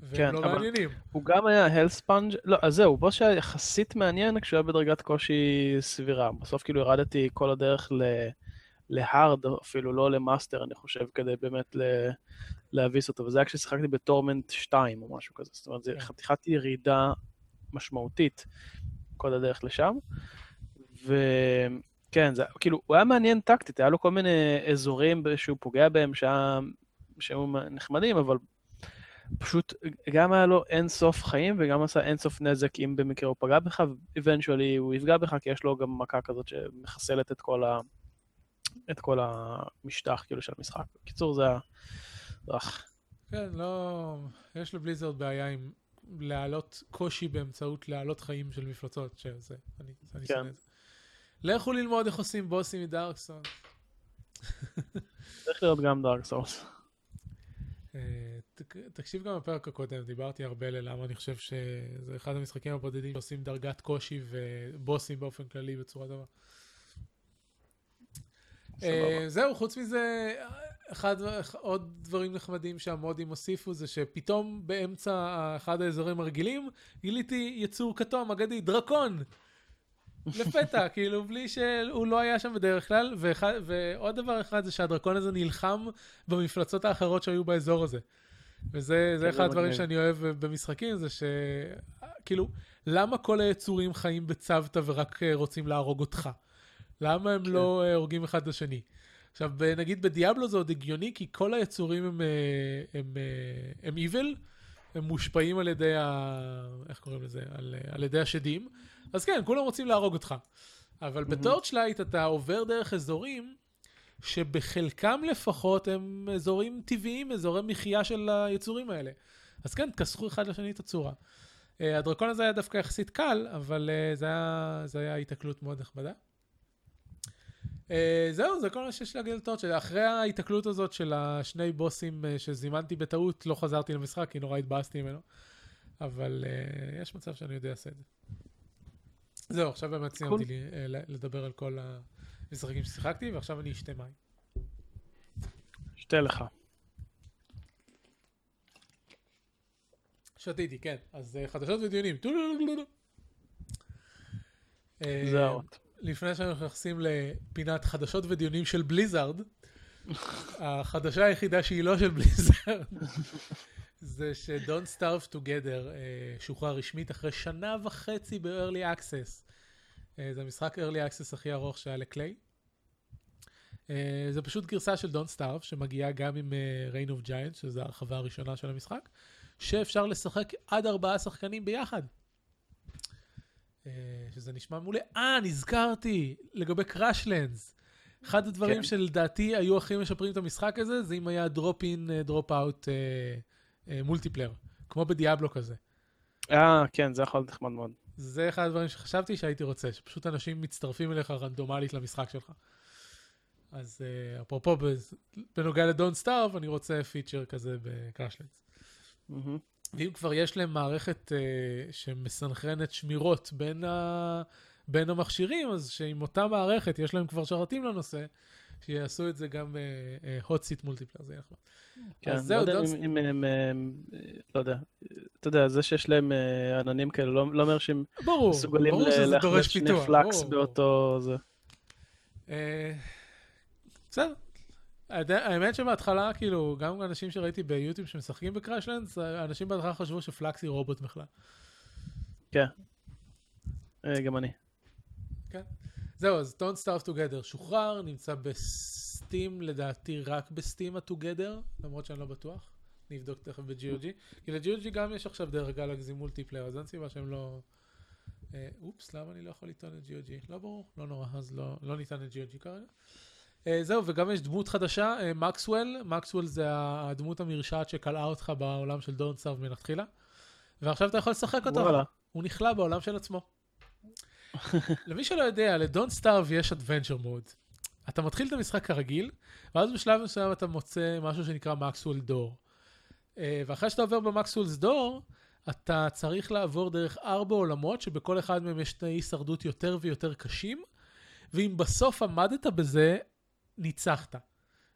והם כן, לא מעניינים. הוא גם היה health sponge, לא, אז זהו, בוס שהיה יחסית מעניין כשהוא היה בדרגת קושי סבירה. בסוף כאילו ירדתי כל הדרך ל... ל hard, אפילו לא ל master, אני חושב, כדי באמת ל... להביס אותו, וזה היה כששיחקתי ב Torment 2 או משהו כזה, זאת אומרת, זו כן. חתיכת ירידה משמעותית כל הדרך לשם. וכן, זה כאילו, הוא היה מעניין טקטית, היה לו כל מיני אזורים שהוא פוגע בהם שהיה... שהיו נחמדים, אבל פשוט גם היה לו אין סוף חיים וגם עשה אין סוף נזק אם במקרה הוא פגע בך, ואיבנטואלי הוא יפגע בך כי יש לו גם מכה כזאת שמחסלת את כל, ה... את כל המשטח כאילו של המשחק. בקיצור, זה היה... כן, לא... יש לבליזרד בעיה עם להעלות קושי באמצעות להעלות חיים של מפלצות, שזה... אני, אני כן. שונא את זה. לכו ללמוד איך עושים בוסים מדארקסון. צריך להיות גם Dark Souls. תק- תקשיב גם בפרק הקודם, דיברתי הרבה ללמה אני חושב שזה אחד המשחקים הבודדים שעושים דרגת קושי ובוסים באופן כללי בצורה טובה. אה, זהו, חוץ מזה, אחד, עוד דברים נחמדים שהמודים הוסיפו זה שפתאום באמצע אחד האזורים הרגילים גיליתי יצור כתום אגדי, דרקון! לפתע, (laughs) כאילו, בלי שהוא לא היה שם בדרך כלל, ואחד, ועוד דבר אחד זה שהדרקון הזה נלחם במפלצות האחרות שהיו באזור הזה. וזה זה כן, אחד זה הדברים. שאני אוהב במשחקים, זה ש... כאילו, למה כל היצורים חיים בצוותא ורק אה, רוצים להרוג אותך? למה הם כן. לא אה, הורגים אחד את השני? עכשיו, נגיד ב Diablo זה עוד הגיוני, כי כל היצורים הם, אה, הם, אה, הם evil, הם מושפעים על ידי ה... איך קוראים לזה? על, על ידי השדים. אז כן, כולם רוצים להרוג אותך. אבל ממ-הממ. ב Torchlight אתה עובר דרך אזורים שבחלקם לפחות הם אזורים טבעיים, אזורי מחיה של היצורים האלה. אז כן, תכסחו אחד לשני את הצורה. אה, הדרקון הזה היה דווקא יחסית קל, אבל אה, זה היה, זה היה התקלות מאוד נכבדה. אה, זהו, זה כל מה שיש להגיד על Torchlight. אחרי ההתקלות הזאת של השני בוסים שזימנתי בטעות, לא חזרתי למשחק, כי נורא התבאסתי ממנו. אבל אה, יש מצב שאני יודע לעשות את זה. זהו, עכשיו באמת סיימתי לי, ל- לדבר על כל המשחקים ששיחקתי, ועכשיו אני אשתה מים. שתה לך. שתיתי, כן. אז אה, חדשות ודיונים. אה, זה האות. לפני שאנחנו נכנסים לפינת חדשות ודיונים של בליזארד, (laughs) החדשה היחידה שהיא לא של בליזארד, (laughs) זה ש-Don't Starve Together שוחרר רשמית אחרי שנה וחצי ב- early access. אה, זה המשחק early access הכי ארוך שהיה ל Klei. אה, זה פשוט גרסה של Don't Starve שמגיעה גם עם אה, Reign of Giants, שזו ההרחבה הראשונה של המשחק, שאפשר לשחק עד ארבעה שחקנים ביחד. שזה נשמע מעולה. אה, נזכרתי, לגבי Crashlands. אחד הדברים כן. שלדעתי היו הכי משפרים את המשחק הזה, זה אם היה drop in, drop out multiplayer, כמו ב Diablo כזה. אה, כן, זה יכול להיות נחמד מאוד. זה אחד הדברים שחשבתי שהייתי רוצה, שפשוט אנשים מצטרפים אליך רנדומלית למשחק שלך. אז אה, אפרופו, בנוגע ל Don't Starve, אני רוצה feature כזה ב Crashlands. ממ-הממ. ואם כבר יש להם מערכת אה, שמסנכרנת שמירות בין, ה... בין המכשירים, אז שעם אותה מערכת יש להם כבר שרתים לנושא, שיעשו את זה גם אה, hot seat multiplayer, זה יהיה נחמד. כן, אז לא זהו, יודע דונס- אם הם, אה, לא יודע, אתה יודע, זה שיש להם אה, עננים כאלה, לא לא אומר שהם מסוגלים ברור ל- שזה להחליט דורש שני. פלקס באותו זה. אה, בסדר. האמת שבהתחלה, כאילו, גם אנשים שראיתי ביוטיוב שמשחקים בקראשלנדס, אנשים בהתחלה חשבו שפלאקס היא רובוט בכלל. אה, גם אני. זהו, אז Don't Starve Together שוחרר, נמצא בסטים, לדעתי רק בסטים ה-Together, למרות שאני לא בטוח. אני אבדוק תכף ב-GOG. כי ל-GOG גם יש עכשיו דרך גלקסי מולטיפלייר, אז אין סיבה שהם לא... אה, אופס, למה אני לא יכול לטעון את GOG? לא ברור, לא נורא, אז לא, לא ניתן את GOG כרגע. אה, זהו, וגם יש דמות חדשה, אה, מקסוול. מקסוול זה הדמות המרשעת שקלעה אותך בעולם של Don't Starve מלכתחילה. ועכשיו אתה יכול לשחק אותו. וואלה. הוא נכלא בעולם של עצמו. (laughs) למי שלא יודע, לדון סטארב יש adventure mode. אתה מתחיל את המשחק כרגיל, ואז בשלב מסוים אתה מוצא משהו שנקרא מקסוול דור. ואחרי שאתה עובר במקסוולס דור, אתה צריך לעבור דרך ארבע עולמות, שבכל אחד מהם יש תנאי הישרדות יותר ויותר קשים, ואם בסוף עמדת בזה, ניצחת.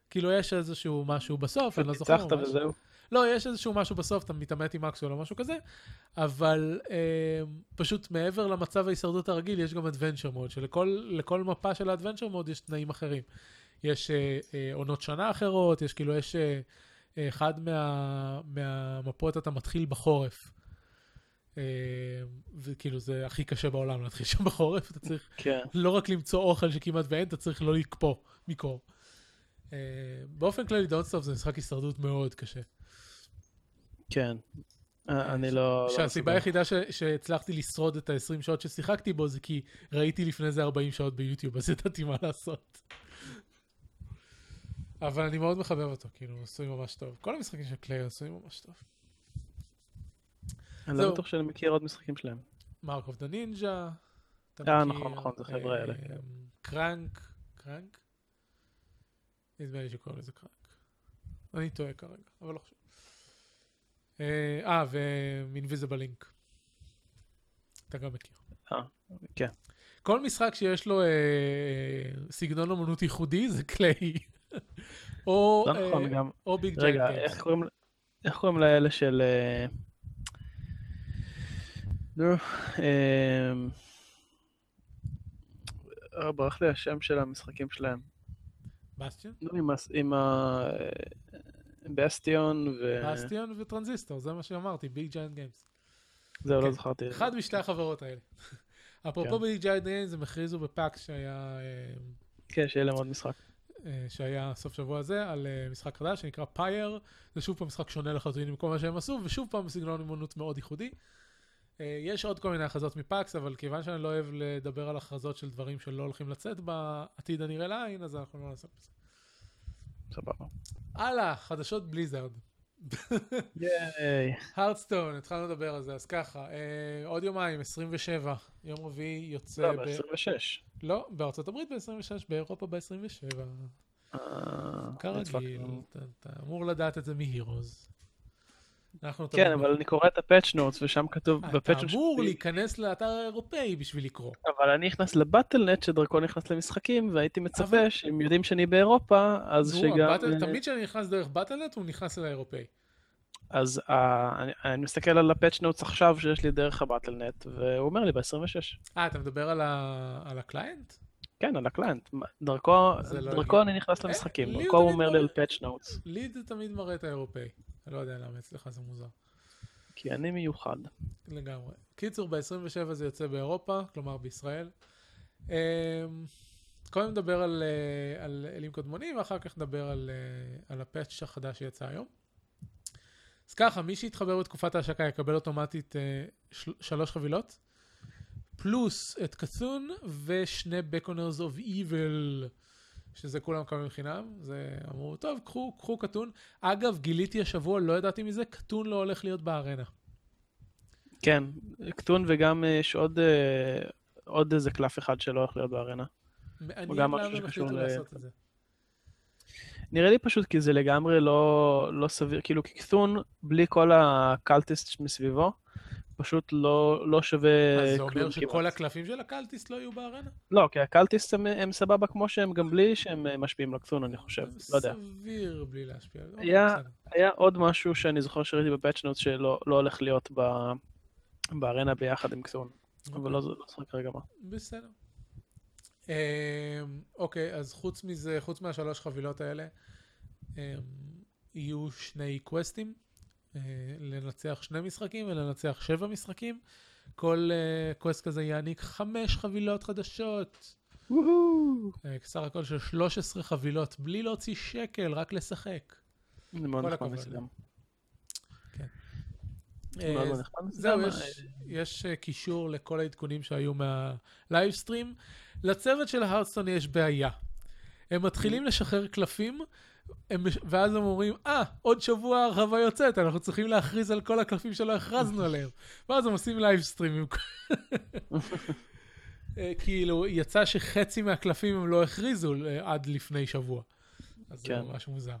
כאילו יש איזשהו משהו בסוף, אני לא זוכר ניצחת. וזהו. לא, יש איזשהו משהו בסוף, אתה מתעמת עם מקסוול או משהו כזה, אבל אה, פשוט מעבר למצב ההישרדות הרגיל, יש גם adventure mode, שלכל לכל מפה של ה-adventure mode יש תנאים אחרים. יש אה, אה, עונות שנה אחרות, יש כאילו, יש אה, אה, אחד מה, מהמפות אתה מתחיל בחורף. אה, וכאילו זה הכי קשה בעולם להתחיל שם בחורף, אתה צריך כן. לא רק למצוא אוכל שכמעט ואין, אתה צריך לא לקפוא מקור. אה, באופן כללי, Don't Starve זה משחק הישרדות מאוד קשה. כן. אה, אני לא... לא שהסיבה. היחידה שהצלחתי לשרוד את ה-20 שעות ששיחקתי בו זה כי ראיתי לפני זה 40 שעות ביוטיוב, אז ידעתי מה לעשות. אבל אני מאוד מחבב אותו, כאילו, הוא עשוי ממש טוב. כל המשחקים של Klei עשויים ממש טוב. אני. לא בטוח שאני מכיר עוד משחקים שלהם. Mark of the Ninja. אה, נכון, נכון, זה חבר'ה האלה. קראנק, קראנק? נדמה לי שקוראים לזה קראנק. אני טועה כרגע, אבל לא חשוב. אה, אה, ומינביזיבל לינק. אתה גם מכיר. אה, כן. כל משחק שיש לו אה, סגנון אמנות ייחודי זה קליי. (laughs) או, לא נכון, אה, גם... או ביג רגע, איך קוראים- איך קוראים לאלה של... אה, נו, אה, ברח לי השם של המשחקים שלהם. בסטיון? נו, עם עם ה... בסטיון ו... בסטיון וטרנזיסטור, זה מה שאמרתי, Big Giant Games. זהו, כן. לא זכרתי. אחד משתי החברות האלה. (laughs) אפרופו כן. Big Giant Games, הם הכריזו ב PAX שהיה... אה, כן, שיהיה להם עוד משחק. אה, שהיה סוף שבוע הזה, על אה, משחק חדש שנקרא Pyre. זה שוב פעם משחק שונה לחלוטין מכל מה שהם עשו, ושוב פעם סגנון אמנות מאוד ייחודי. יש עוד כל מיני הכרזות מפאקס, אבל כיוון שאני לא אוהב לדבר על הכרזות של דברים שלא הולכים לצאת בעתיד הנראה לעין, אז אנחנו לא נעשה בזה. סבבה. הלאה, חדשות בליזארד. ייי. הרדסטון, התחלנו לדבר על זה, אז ככה, אה, עוד יומיים, 27, יום רביעי יוצא... לא, ב- ב-26. לא, בארצות הברית ב-26, באירופה ב-27. אה, כרגיל, אתה אמור לדעת את זה מ Heroes. אנחנו כן, אבל אני קורא את ה patch notes ושם כתוב, אתה ב patch notes אמור שלי- להיכנס לאתר האירופאי בשביל לקרוא. אבל אני נכנס ל Battle.net שדרכו נכנס למשחקים, והייתי מצפה שאם יודעים שאני באירופה, אז שגם... אה, תמיד כשאני נכנס דרך Battle.net הוא נכנס אל האירופאי. אז אה, אני- מסתכל על ה patch notes עכשיו שיש לי דרך ה Battle.net, והוא אומר לי ב-26. אה, אתה מדבר על ה client? כן, על ה client. דרכו, לא. אני נכנס אה, למשחקים, דרכו הוא אומר לי על patch notes, לי זה תמיד מראה את האירופאי. לא יודע למה, אצלך זה מוזר. כי אני מיוחד. לגמרי. קיצור, ב-27 זה יוצא באירופה, כלומר בישראל. אמ, קודם נדבר על, אה, על אלים קדמונים, ואחר כך נדבר על, אה, על ה patch החדש שיצא היום. אז ככה, מי שיתחבר בתקופת ההשקה יקבל אוטומטית אה, של, שלוש חבילות, פלוס את קצון ושני בקונרס אוף איבל, שזה כולם מקבלים חינם. זה אמרו, טוב, קחו, קחו קטון. אגב, גיליתי השבוע, לא ידעתי מזה, קטון לא הולך להיות בארנה. כן, קטון וגם אה, יש עוד, אה, עוד איזה קלף אחד שלא הולך להיות בארנה. מעניין למה הם החליטו ל- לעשות את זה. נראה לי פשוט כי זה לגמרי לא, לא סביר, כאילו קטון בלי כל הקלטיסט מסביבו, פשוט לא, לא שווה אז זה כלום אומר שכל כמעט. הקלפים של הקלטיסט לא יהיו בארנה? לא, כי הקלטיסט הם, הם סבבה כמו שהם, גם בלי שהם אה, משפיעים לקטון, אני חושב, לא יודע. סביר בלי להשפיע. אוקיי, היה-. היה עוד משהו שאני זוכר שראיתי בפאצ' נוטס שלא לא הולך להיות ב, בארנה ביחד עם קטון, אבל לא לא זוכר כרגע מה. בסדר. אמ, אוקיי, אז חוץ מזה, חוץ מהשלוש חבילות האלה, אמ, יהיו שני קווסטים, אה, לנצח שני משחקים ולנצח שבע משחקים. כל אה, קווסט כזה יעניק חמש חבילות חדשות. אה, סך הכל של 13 חבילות, בלי להוציא שקל, רק לשחק. זה מאוד כל נחמד. אה, מאוד נחמד זהו. יש, יש אה, קישור לכל העדכונים שהיו מהלייבסטרים. לצוות של ה Hearthstone יש בעיה. הם מתחילים לשחרר קלפים, הם, ואז הם אומרים, אה, עוד שבוע הרחבה יוצאת, אנחנו צריכים להכריז על כל הקלפים שלא הכרזנו (laughs) עליהם. ואז הם עושים livestream. (laughs) אה, כאילו, יצא שחצי מהקלפים הם לא הכריזו אה, עד לפני שבוע. אז זה כן. ממש מוזר.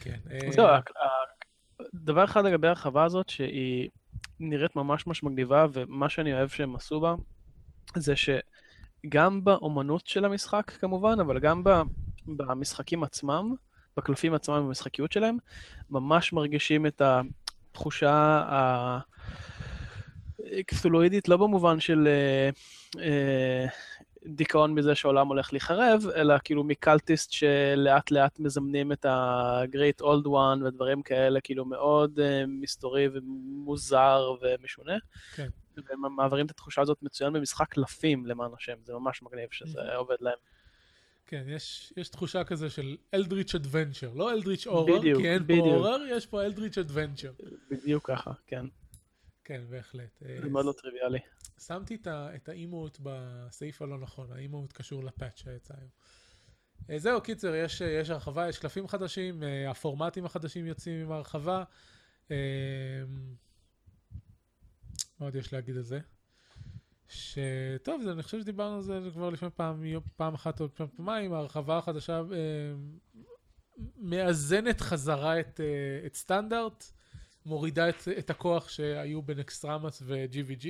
כן. אה, זהו, דבר אחד לגבי הרחבה הזאת, שהיא נראית ממש ממש מגניבה, ומה שאני אוהב שהם עשו בה, זה שגם באומנות של המשחק כמובן, אבל גם ב- במשחקים עצמם, בקלפים עצמם ובמשחקיות שלהם, ממש מרגישים את התחושה הקתולואידית, לא במובן של אה, אה, דיכאון מזה שהעולם הולך להיחרב, אלא כאילו מקלטיסט שלאט לאט מזמנים את ה-Great Old One ודברים כאלה, כאילו מאוד uh, מסתורי ומוזר ומשונה. כן. והם מעבירים את התחושה הזאת מצוין במשחק קלפים, למען השם, זה ממש מגניב שזה Mhm. עובד להם. כן, יש, יש תחושה כזה של אלדריץ' אדוונצ'ר, לא אלדריץ' אורר, בדיוק, כי אין פה בדיוק. אורר, יש פה אלדריץ' אדוונצ'ר. בדיוק ככה, כן. כן, בהחלט. אה, זה מאוד לא טריוויאלי. שמתי את האימות בסעיף הלא נכון, האימות קשור לפאץ' שיצא היום. אה, זהו, קיצר, יש, יש הרחבה, יש קלפים חדשים, אה, הפורמטים החדשים יוצאים עם ההרחבה. מה עוד יש להגיד על זה? שטוב, אני חושב שדיברנו על זה כבר לפני פעם, פעם אחת או פעם פעמיים, ההרחבה החדשה אה, מאזנת חזרה את, אה, את סטנדרט, מורידה את, את הכוח שהיו בין Naxxramas ו-GVG,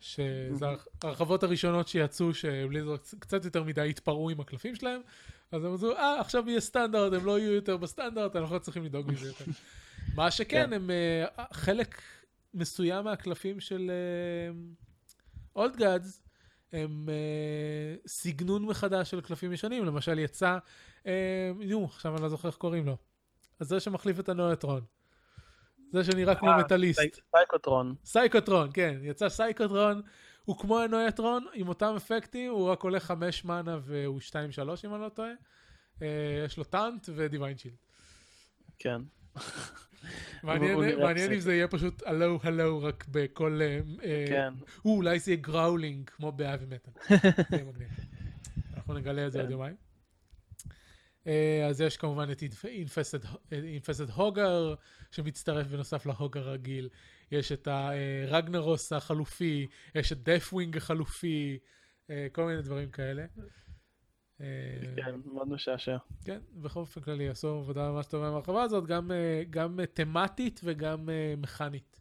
שזה ההרחבות הראשונות שיצאו, ש Blizzard קצת יותר מדי התפרעו עם הקלפים שלהם, אז הם אמרו, אה, עכשיו יהיה סטנדרט, הם לא יהיו יותר בסטנדרט, אנחנו לא צריכים לדאוג מזה יותר. מה שכן, כן. הם אה, חלק מסוים מהקלפים של Old Gods, הם אה, סגנון מחדש של קלפים ישנים, למשל יצא, אה, נו, עכשיו אני לא זוכר איך קוראים לו. אז זה שמחליף את ה Annoy-o-Tron. זה שנראה כמו אה, מטאליסט. סי- Psych-o-Tron. Psych-o-Tron, כן, יצא Psych-o-Tron, הוא כמו ה Annoy-o-Tron, עם אותם אפקטים, הוא רק עולה 5 מנה והוא 2-3 אם אני לא טועה. אה, יש לו Taunt ו Divine Shield. כן. מעניין הוא אם. זה יהיה פשוט הלו הלו רק בכל... אה, אה, כן. או, אולי זה יהיה growling כמו ב heavy metal. (laughs) זה יהיה מגניב. אנחנו נגלה את זה כן. עוד יומיים. אה, אז יש כמובן את Infested Hogger שמצטרף בנוסף ל Hogger הרגיל. יש את ה Ragnaros החלופי, יש את Deathwing החלופי, אה, כל מיני דברים כאלה. אה, כן, מאוד משעשע. כן, בכל אופן כללי עשו עבודה ממש טובה עם ההרחבה הזאת, גם, אה, גם אה, תמטית וגם מכנית.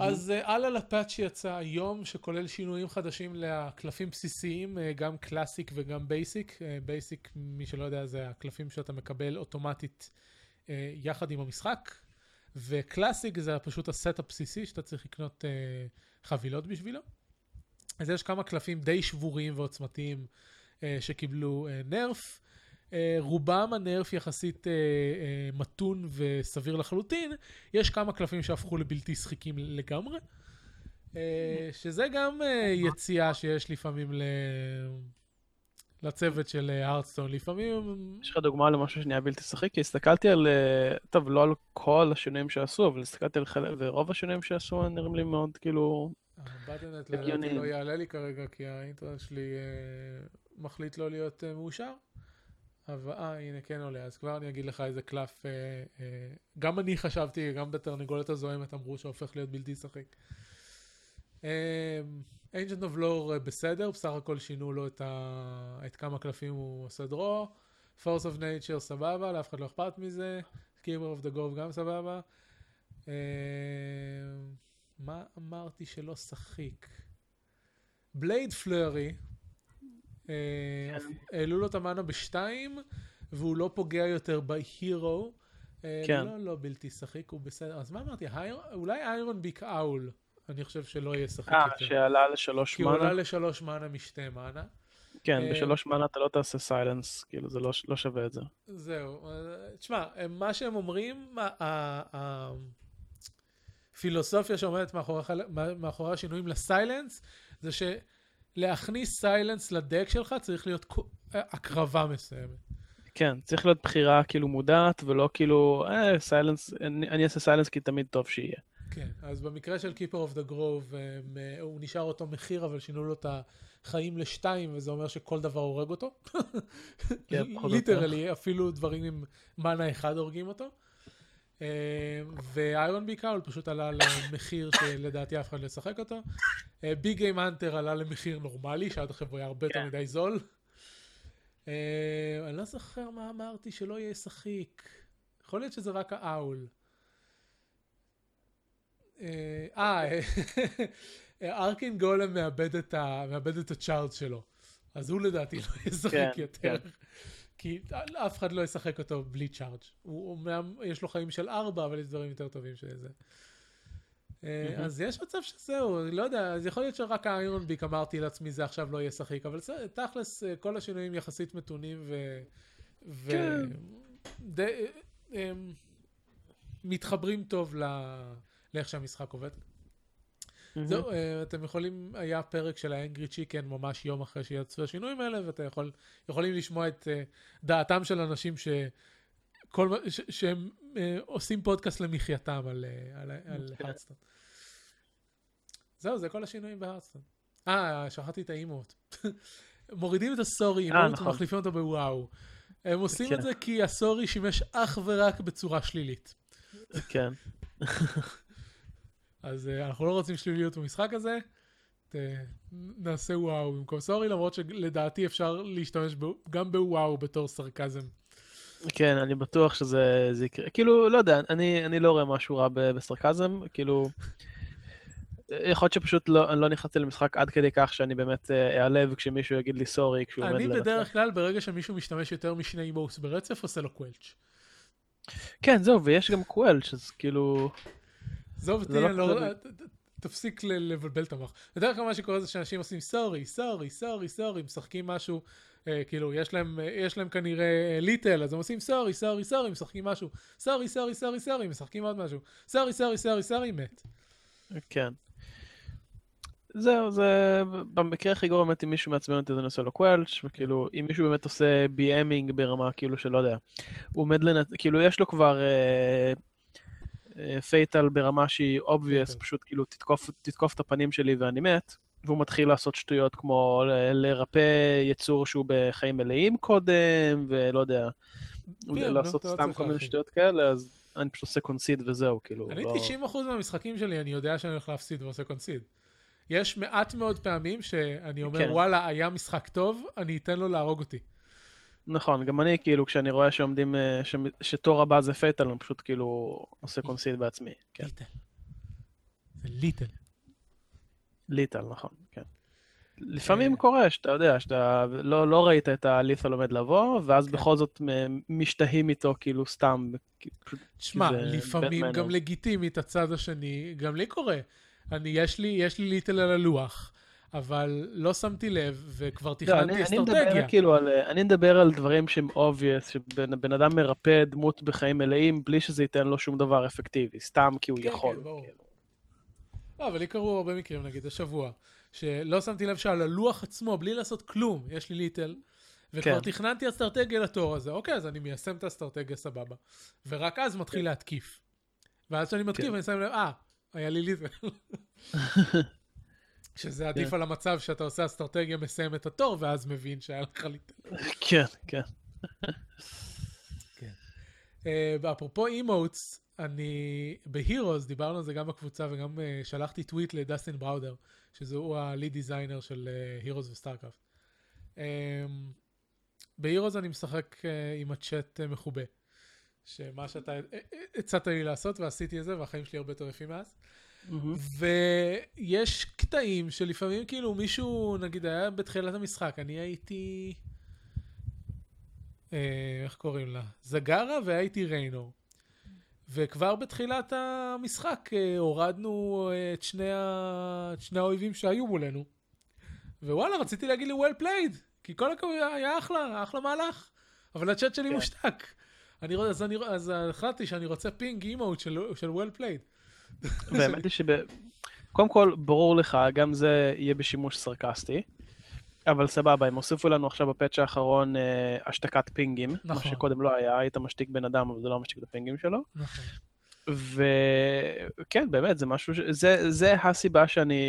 אז הלאה ל patch שיצא היום, שכולל שינויים חדשים לקלפים בסיסיים, גם Classic וגם Basic. Basic, מי שלא יודע, זה הקלפים שאתה מקבל אוטומטית יחד עם המשחק, ו Classic זה פשוט הסט הבסיסי שאתה צריך לקנות חבילות בשבילו. אז יש כמה קלפים די שבורים ועוצמתיים שקיבלו uh, נרף. Uh, רובם הנרף יחסית מתון וסביר לחלוטין, יש כמה קלפים שהפכו לבלתי שחיקים לגמרי, שזה גם יציאה שיש לפעמים ל... לצוות של הארדסטון, לפעמים... יש לך דוגמה למשהו שנהיה בלתי שחק? כי הסתכלתי על, אה, טוב, לא על כל השינויים שעשו, אבל הסתכלתי על חלק, ורוב השינויים שעשו נראים לי מאוד כאילו... הבטנט לדעתי. לא יעלה לי כרגע, כי האינטרנט שלי מחליט לא להיות uh, מאושר. אבל אה, הנה כן עולה, אז כבר אני אגיד לך איזה קלף, אה, אה, גם אני חשבתי, גם בתרנגולת הזוהמת אמרו שהופך להיות בלתי שחיק. Ancient of Lore בסדר, בסך הכל שינו לו את, ה... את כמה קלפים הוא עושה draw. Force of Nature סבבה, לאף אחד לא אכפת מזה. Keeper of the Grove גם סבבה. אה, מה אמרתי שלא שחיק? בלייד פלורי, אה, העלו לו את המאנה בשתיים, והוא לא פוגע יותר בהירו. אה, כן. לא, לא בלתי שחיק, הוא בסדר. אז מה אמרתי? הייר- אולי איירון ביק אאול, אני חושב שלא יהיה שחיק אה, יותר. שעלה לשלוש כי הוא עלה? לשלוש מנה משתי מנה. כן, אה, בשלוש מנה אתה לא תעשה סיילנס, כאילו זה לא לא שווה את זה. זהו. אה, תשמע, מה שהם אומרים, הפילוסופיה שעומדת מאחורי מאחורי השינויים לסיילנס, זה שלהכניס סיילנס לדק שלך צריך להיות הקרבה מסוימת. כן, צריך להיות בחירה כאילו מודעת, ולא כאילו, אה, סיילנס, אני אני אעשה סיילנס כי תמיד טוב שיהיה. כן, אז במקרה של Keeper of the Grove, הם, אה, הוא נשאר אותו מחיר, אבל שינו לו את החיים לשתיים, וזה אומר שכל דבר הורג אותו. כן. literally, אפילו דברים עם מנה אחד הורגים אותו. אה, ו Ironbeak Owl, הוא פשוט עלה למחיר שלדעתי אף אחד לא ישחק אותו. Big Game Hunter עלה למחיר נורמלי, שעד עכשיו הוא היה הרבה יותר כן. מדי זול. אה, אני לא זוכר מה אמרתי שלא יהיה שחיק. יכול להיות שזה רק ה Owl. אה, אה, ארקין גולם מאבד את ה- מאבד את הצ'ארג' שלו. אז הוא לדעתי לא ישחק כן, יותר. כי אף אחד לא ישחק אותו בלי צ'ארג'. הוא, אומנם יש לו חיים של ארבע, אבל יש דברים יותר טובים שזה. אה, מהמם. אז יש מצב שזהו, לא יודע, אז יכול להיות שרק האיירון ביק אמרתי לעצמי זה עכשיו לא יהיה שחיק, אבל זה- תכלס אה, כל השינויים יחסית מתונים ו... ו... כן. די, אה, הם מתחברים טוב ל... לאיך שהמשחק עובד. זהו, אה, אתם יכולים, היה פרק של האנגרי צ'יקן ממש יום אחרי שיצאו השינויים האלה, ואתם יכול, יכולים לשמוע את אה, דעתם של אנשים ש... כל, ש, שהם אה, עושים פודקאסט למחייתם על, אה, על, על כן. הרדסטון. זהו, זה כל השינויים בהרדסטון. אה, שכחתי את האימות. (laughs) מורידים את הסורי אימוט נכון. ומחליפים אותו בוואו. הם עושים כן. את זה כי הסורי שימש אך ורק בצורה שלילית. כן. (laughs) אז אה, אנחנו לא רוצים שליליות במשחק הזה, ת- נעשה וואו במקום סורי, למרות שלדעתי אפשר להשתמש ב- גם בוואו בתור סרקזם. כן, אני בטוח שזה זה יקרה. כאילו, לא יודע, אני, אני לא רואה משהו רע בסרקזם, כאילו... יכול להיות שפשוט לא, אני לא נכנסתי למשחק עד כדי כך שאני באמת אה, אעלב כשמישהו יגיד לי sorry כשהוא עומד אני לנצח. בדרך כלל, ברגע שמישהו משתמש יותר משני emotes ברצף, עושה לו squelch. כן, זהו, ויש גם squelch, אז כאילו... עזוב זה אותי, לא אני לא... תפסיק לבלבל את המוח. בדרך כלל מה שקורה זה שאנשים עושים sorry, sorry, sorry, sorry, משחקים משהו, אה, כאילו, יש להם, אה, יש להם כנראה lethal, אז הם עושים sorry, sorry, sorry, משחקים משהו, sorry, sorry, sorry, sorry, משחקים עוד משהו, sorry, sorry, sorry, sorry, מת. כן. זהו, זה... במקרה הכי גרוע באמת אם מישהו מעצבן אותי אז אני עושה לו squelch, וכאילו, אם מישהו באמת עושה BMing ברמה כאילו שלא יודע, הוא עומד לנצ... כאילו, יש לו כבר fatal ברמה שהיא obvious, כן. פשוט כאילו תתקוף, תתקוף את הפנים שלי ואני מת, והוא מתחיל לעשות שטויות כמו לרפא יצור שהוא בחיים מלאים קודם, ולא יודע, כן, לעשות לא סתם כל מיני. שטויות כאלה, אז אני פשוט עושה concede וזהו, כאילו, אני לא... 90% מהמשחקים שלי, אני יודע שאני הולך להפסיד ועושה concede. יש מעט מאוד פעמים שאני אומר, כן. וואלה, היה משחק טוב, אני אתן לו להרוג אותי. נכון, גם אני כאילו, כשאני רואה שעומדים, אה, ש- שתור הבא זה fatal, אני פשוט כאילו עושה concede בעצמי. כן, lethal. זה lethal. lethal, נכון, כן. לפעמים אה. קורה שאתה יודע, שאתה לא, לא ראית את ה lethal עומד לבוא, ואז כן. בכל זאת משתהים איתו כאילו סתם. תשמע, לפעמים גם לגיטימית הצד השני, גם לי קורה. אני, יש לי, יש לי ליטל על הלוח, אבל לא שמתי לב, וכבר לא, תכננתי אני, אני אסטרטגיה. מדבר כאילו על, אני מדבר על דברים שהם obvious, שבן בן אדם מרפא דמות בחיים מלאים בלי שזה ייתן לו שום דבר אפקטיבי, סתם כי הוא כן, יכול. כן, ברור. כאילו. לא, אבל לי קרו הרבה מקרים, נגיד השבוע, שלא שמתי לב שעל הלוח עצמו, בלי לעשות כלום, יש לי ליטל, וכבר כן. תכננתי אסטרטגיה לתור הזה, אוקיי, אז אני מיישם את האסטרטגיה סבבה. ורק אז מתחיל להתקיף. ואז כשאני מתקיף, כן. אני שם לב, אה, היה לי lethal. (laughs) שזה עדיף כן. על המצב שאתה עושה אסטרטגיה, מסיים את התור, ואז מבין שהיה לך lethal. (laughs) כן, כן. אה, אפרופו emotes, אני ב Heroes, דיברנו על זה גם בקבוצה וגם אה, שלחתי טוויט לדסטין בראודר, שהוא ה lead designer של Heroes ו StarCraft. ב Heroes אני משחק אה, עם הצ'אט אה, מכובה. שמה שאתה הצעת לי לעשות ועשיתי את זה והחיים שלי הרבה יותר יפים מאז. מהמם. ויש קטעים שלפעמים כאילו מישהו נגיד היה בתחילת המשחק אני הייתי אה, איך קוראים לה זגרה והייתי ריינור וכבר בתחילת המשחק אה, הורדנו אה, את שני, ה... את שני האויבים שהיו מולנו ווואלה רציתי להגיד לי well played כי כל הכבוד היה אחלה אחלה מהלך אבל הצ'אט שלי כן. מושתק אני, אז, אני, אז החלטתי שאני רוצה פינג אימוט של, של well played והאמת היא שב... קודם כל, ברור לך, גם זה יהיה בשימוש סרקסטי, אבל סבבה, הם הוסיפו לנו עכשיו בפאץ' האחרון אה, השתקת פינגים, מה נכון. שקודם לא היה, היית משתיק בן אדם, אבל זה לא משתיק את הפינגים שלו. נכון. וכן, באמת, זה משהו, ש... זה, זה הסיבה שאני,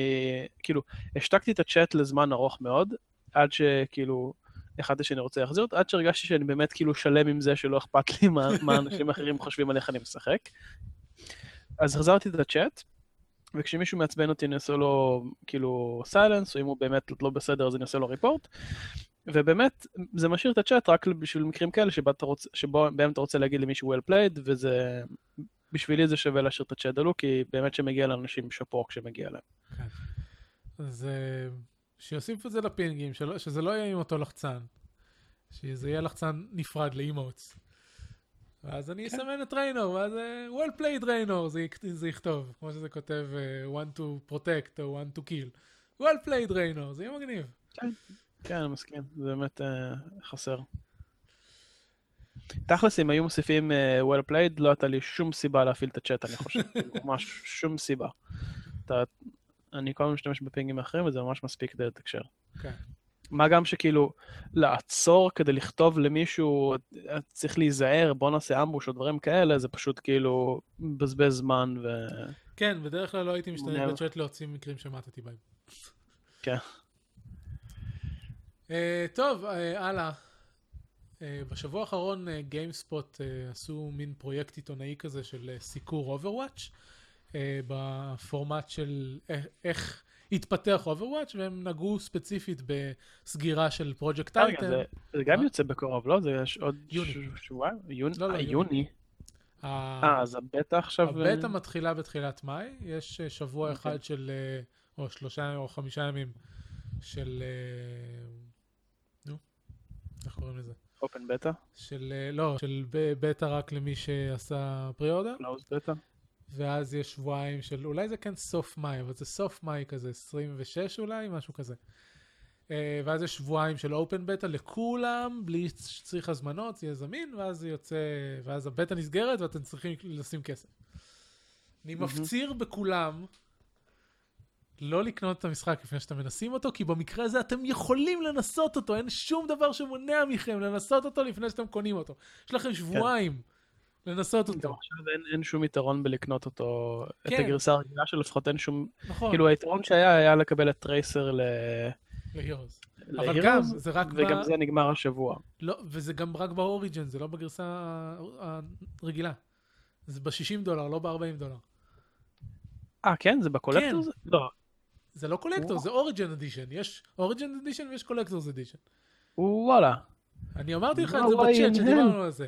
כאילו, השתקתי את הצ'אט לזמן ארוך מאוד, עד שכאילו, החלטתי שאני רוצה להחזיר אותו, עד שהרגשתי שאני באמת כאילו שלם עם זה שלא אכפת לי מה, מה אנשים אחרים חושבים על איך אני משחק. אז החזרתי את הצ'אט, וכשמישהו מעצבן אותי אני עושה לו כאילו סיילנס, או אם הוא באמת לא בסדר אז אני עושה לו ריפורט. ובאמת, זה משאיר את הצ'אט רק בשביל מקרים כאלה שבהם אתה רוצה, אתה רוצה להגיד למישהו well played, וזה, בשבילי זה שווה להשאיר את הצ'אט דלוק, כי באמת שמגיע לאנשים שאפו כשמגיע להם. אז אה, שיוסיפו את זה לפינגים, שזה לא יהיה עם אותו לחצן. שזה יהיה לחצן נפרד לאימוץ. ואז אני כן. אסמן את ריינור, ואז אה, well played ריינור, זה, יכ- זה יכתוב, כמו שזה כותב אה, one to protect או one to kill. well played ריינור, זה יהיה מגניב. כן, אני מסכים, זה באמת אה, חסר. תכלס, אם היו מוסיפים well played, לא הייתה לי שום סיבה להפעיל את הצ'אט, אני חושב. (laughs) ממש שום סיבה. אתה, אני כל הזמן משתמש בפינגים אחרים, וזה ממש מספיק כדי לתקשר. כן. מה גם שכאילו, לעצור כדי לכתוב למישהו, "אה, צריך להיזהר, בוא נעשה אמבוש או דברים כאלה, זה פשוט כאילו מבזבז זמן ו... כן, בדרך כלל לא הייתי משתמש. בצ'אט להוציא מקרים שמטתי בהם. כן. אה, טוב, אה, הלאה. אה, בשבוע האחרון GameSpot עשו מין פרויקט עיתונאי כזה של סיקור Overwatch, בפורמט של איך- איך התפתח Overwatch, והם נגעו ספציפית בסגירה של פרויקט רגע, Titan. זה- גם מה? יוצא בקרוב, לא? זה יש עוד שבועיים? יוני? לא, לא, אה. אה, אז הבטא עכשיו... הבטא אה, מתחילה בתחילת מאי, יש אה, שבוע אוקיי. אחד של, אה, או שלושה או חמישה ימים של, אה, נו, איך קוראים לזה? אופן בטא? של, אה, לא, של בטא רק למי שעשה פרי-אורדר, קלאוז בטא? ואז יש שבועיים של, אולי זה כן סוף מאי, אבל זה סוף מאי כזה, 26 אולי, משהו כזה. אה, ואז יש שבועיים של אופן בטא לכולם, בלי שצריך הזמנות, זה יהיה זמין, ואז זה יוצא, ואז הבטא נסגרת ואתם צריכים לשים כסף. אני. מפציר בכולם לא לקנות את המשחק לפני שאתם מנסים אותו, כי במקרה הזה אתם יכולים לנסות אותו, אין שום דבר שמונע מכם לנסות אותו לפני שאתם קונים אותו. יש לכם שבועיים לנסות גם אותו. עכשיו אין- אין שום יתרון בלקנות אותו, את כן. הגרסה הרגילה שלו, לפחות אין שום... נכון, כאילו היתרון שהיה היה לקבל את טרייסר ל... להירוס. אבל להירוס, גם, זה רק ב... וגם זה נגמר השבוע. לא, וזה גם רק באוריג'ן, זה לא בגרסה הרגילה. זה ב-60 דולר, לא ב-40 דולר. אה, כן? זה ב collector? זה? לא. זה לא collector, וואו. זה Origin Edition. יש Origin Edition ויש Collector's Edition. וואלה. אני אמרתי לך את זה בצ'אט. שדיברנו על זה.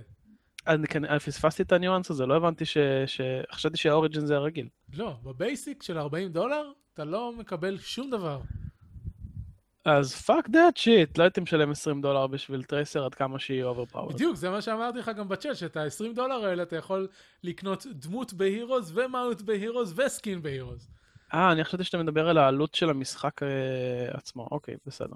אני פספסתי את הניואנס הזה, לא הבנתי ש... ש... חשבתי שה Origin זה הרגיל. לא, ב basic של 40 דולר, אתה לא מקבל שום דבר. אז fuck that shit, לא הייתי משלם 20 דולר בשביל Tracer עד כמה שהיא overpowered. בדיוק, זה מה שאמרתי לך גם בצ'אט, שאת ה-20 דולר האלה אתה יכול לקנות דמות בהירוז ומאונט בהירוז וסקין בהירוז. אה, אני חשבתי שאתה מדבר על העלות של המשחק אה, עצמו. אוקיי, בסדר.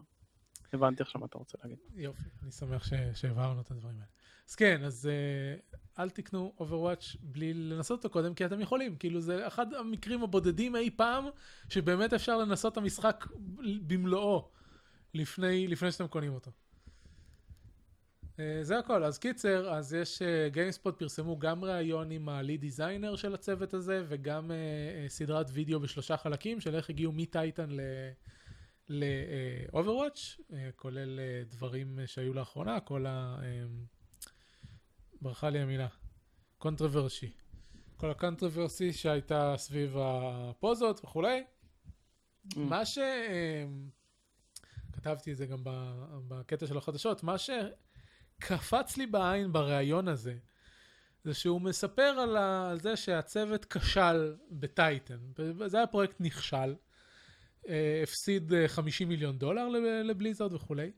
הבנתי עכשיו מה אתה רוצה להגיד. יופי, אני שמח ש- שהבהרנו את הדברים האלה. אז כן, אז אה, אל תקנו Overwatch בלי לנסות אותו קודם, כי אתם יכולים. כאילו, זה אחד המקרים הבודדים אי פעם, שבאמת אפשר לנסות את המשחק במלואו, לפני, לפני שאתם קונים אותו. אה, זה הכל. אז קיצר, אז יש, GameSpot פרסמו גם ראיון עם ה lead designer של הצוות הזה, וגם אה, סדרת וידאו בשלושה חלקים, של איך הגיעו מ Titan ל... ל-Overwatch, אה, כולל אה, דברים אה, שהיו לאחרונה, כל. אה, ברחה לי המילה. controversy. כל ה controversy שהייתה סביב הפוזות וכולי. Mm. מה ש... אה, כתבתי את זה גם בקטע של החדשות, מה שקפץ לי בעין בריאיון הזה, זה שהוא מספר על, ה... על זה שהצוות כשל בטייטן. זה היה פרויקט נכשל. אה, הפסיד אה, 50 מיליון דולר לב- לבליזרד וכולי.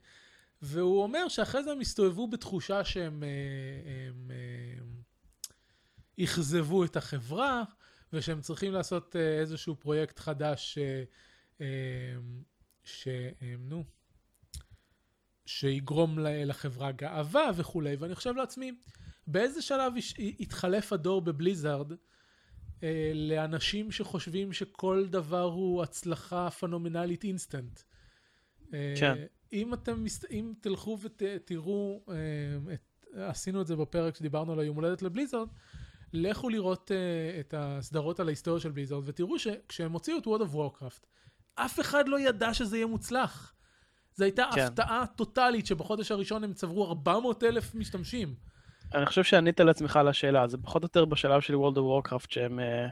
והוא אומר שאחרי זה הם הסתובבו בתחושה שהם אה, אה, אכזבו את החברה, ושהם צריכים לעשות אה, איזשהו פרויקט חדש ש... אה, נו, שיגרום לחברה גאווה וכולי, ואני חושב לעצמי, באיזה שלב התחלף הדור בבליזארד לאנשים שחושבים שכל דבר הוא הצלחה פנומנלית אינסטנט. כן. אם אתם, אם תלכו ותראו, אה, את, עשינו את זה בפרק שדיברנו על היום הולדת לבליזארד, לכו לראות אה, את הסדרות על ההיסטוריה של בליזארד, ותראו שכשהם הוציאו את World of Warcraft, אף אחד לא ידע שזה יהיה מוצלח. זו הייתה כן. הפתעה טוטאלית שבחודש הראשון הם צברו 400 אלף משתמשים. אני חושב שענית לעצמך על השאלה, זה פחות או יותר בשלב של World of Warcraft שהם אה,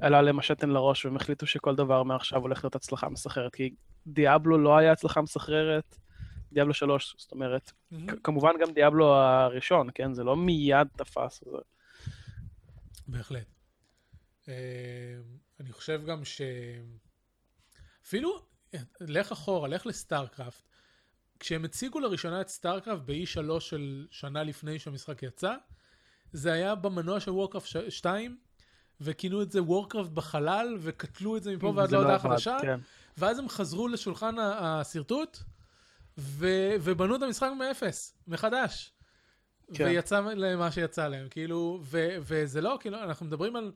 עלה להם השתן לראש והם החליטו שכל דבר מעכשיו הולך להיות הצלחה מסחררת, כי דיאבלו לא היה הצלחה מסחררת, דיאבלו 3, זאת אומרת, כ- כמובן גם דיאבלו הראשון, כן? זה לא מיד תפס. זה... בהחלט. אה, אני חושב גם ש... אפילו, לך אחורה, לך ל StarCraft. כשהם הציגו לראשונה את StarCraft ב-E3 של שנה לפני שהמשחק יצא, זה היה במנוע של Warcraft 2, וכינו את זה Warcraft בחלל, וקטלו את זה מפה ועד זה להודעה עבד, חדשה, כן. ואז הם חזרו לשולחן השרטוט, ו- ובנו את המשחק מאפס, מחדש. כן. ויצא להם מה שיצא להם, כאילו, ו- וזה לא, כאילו, אנחנו מדברים על...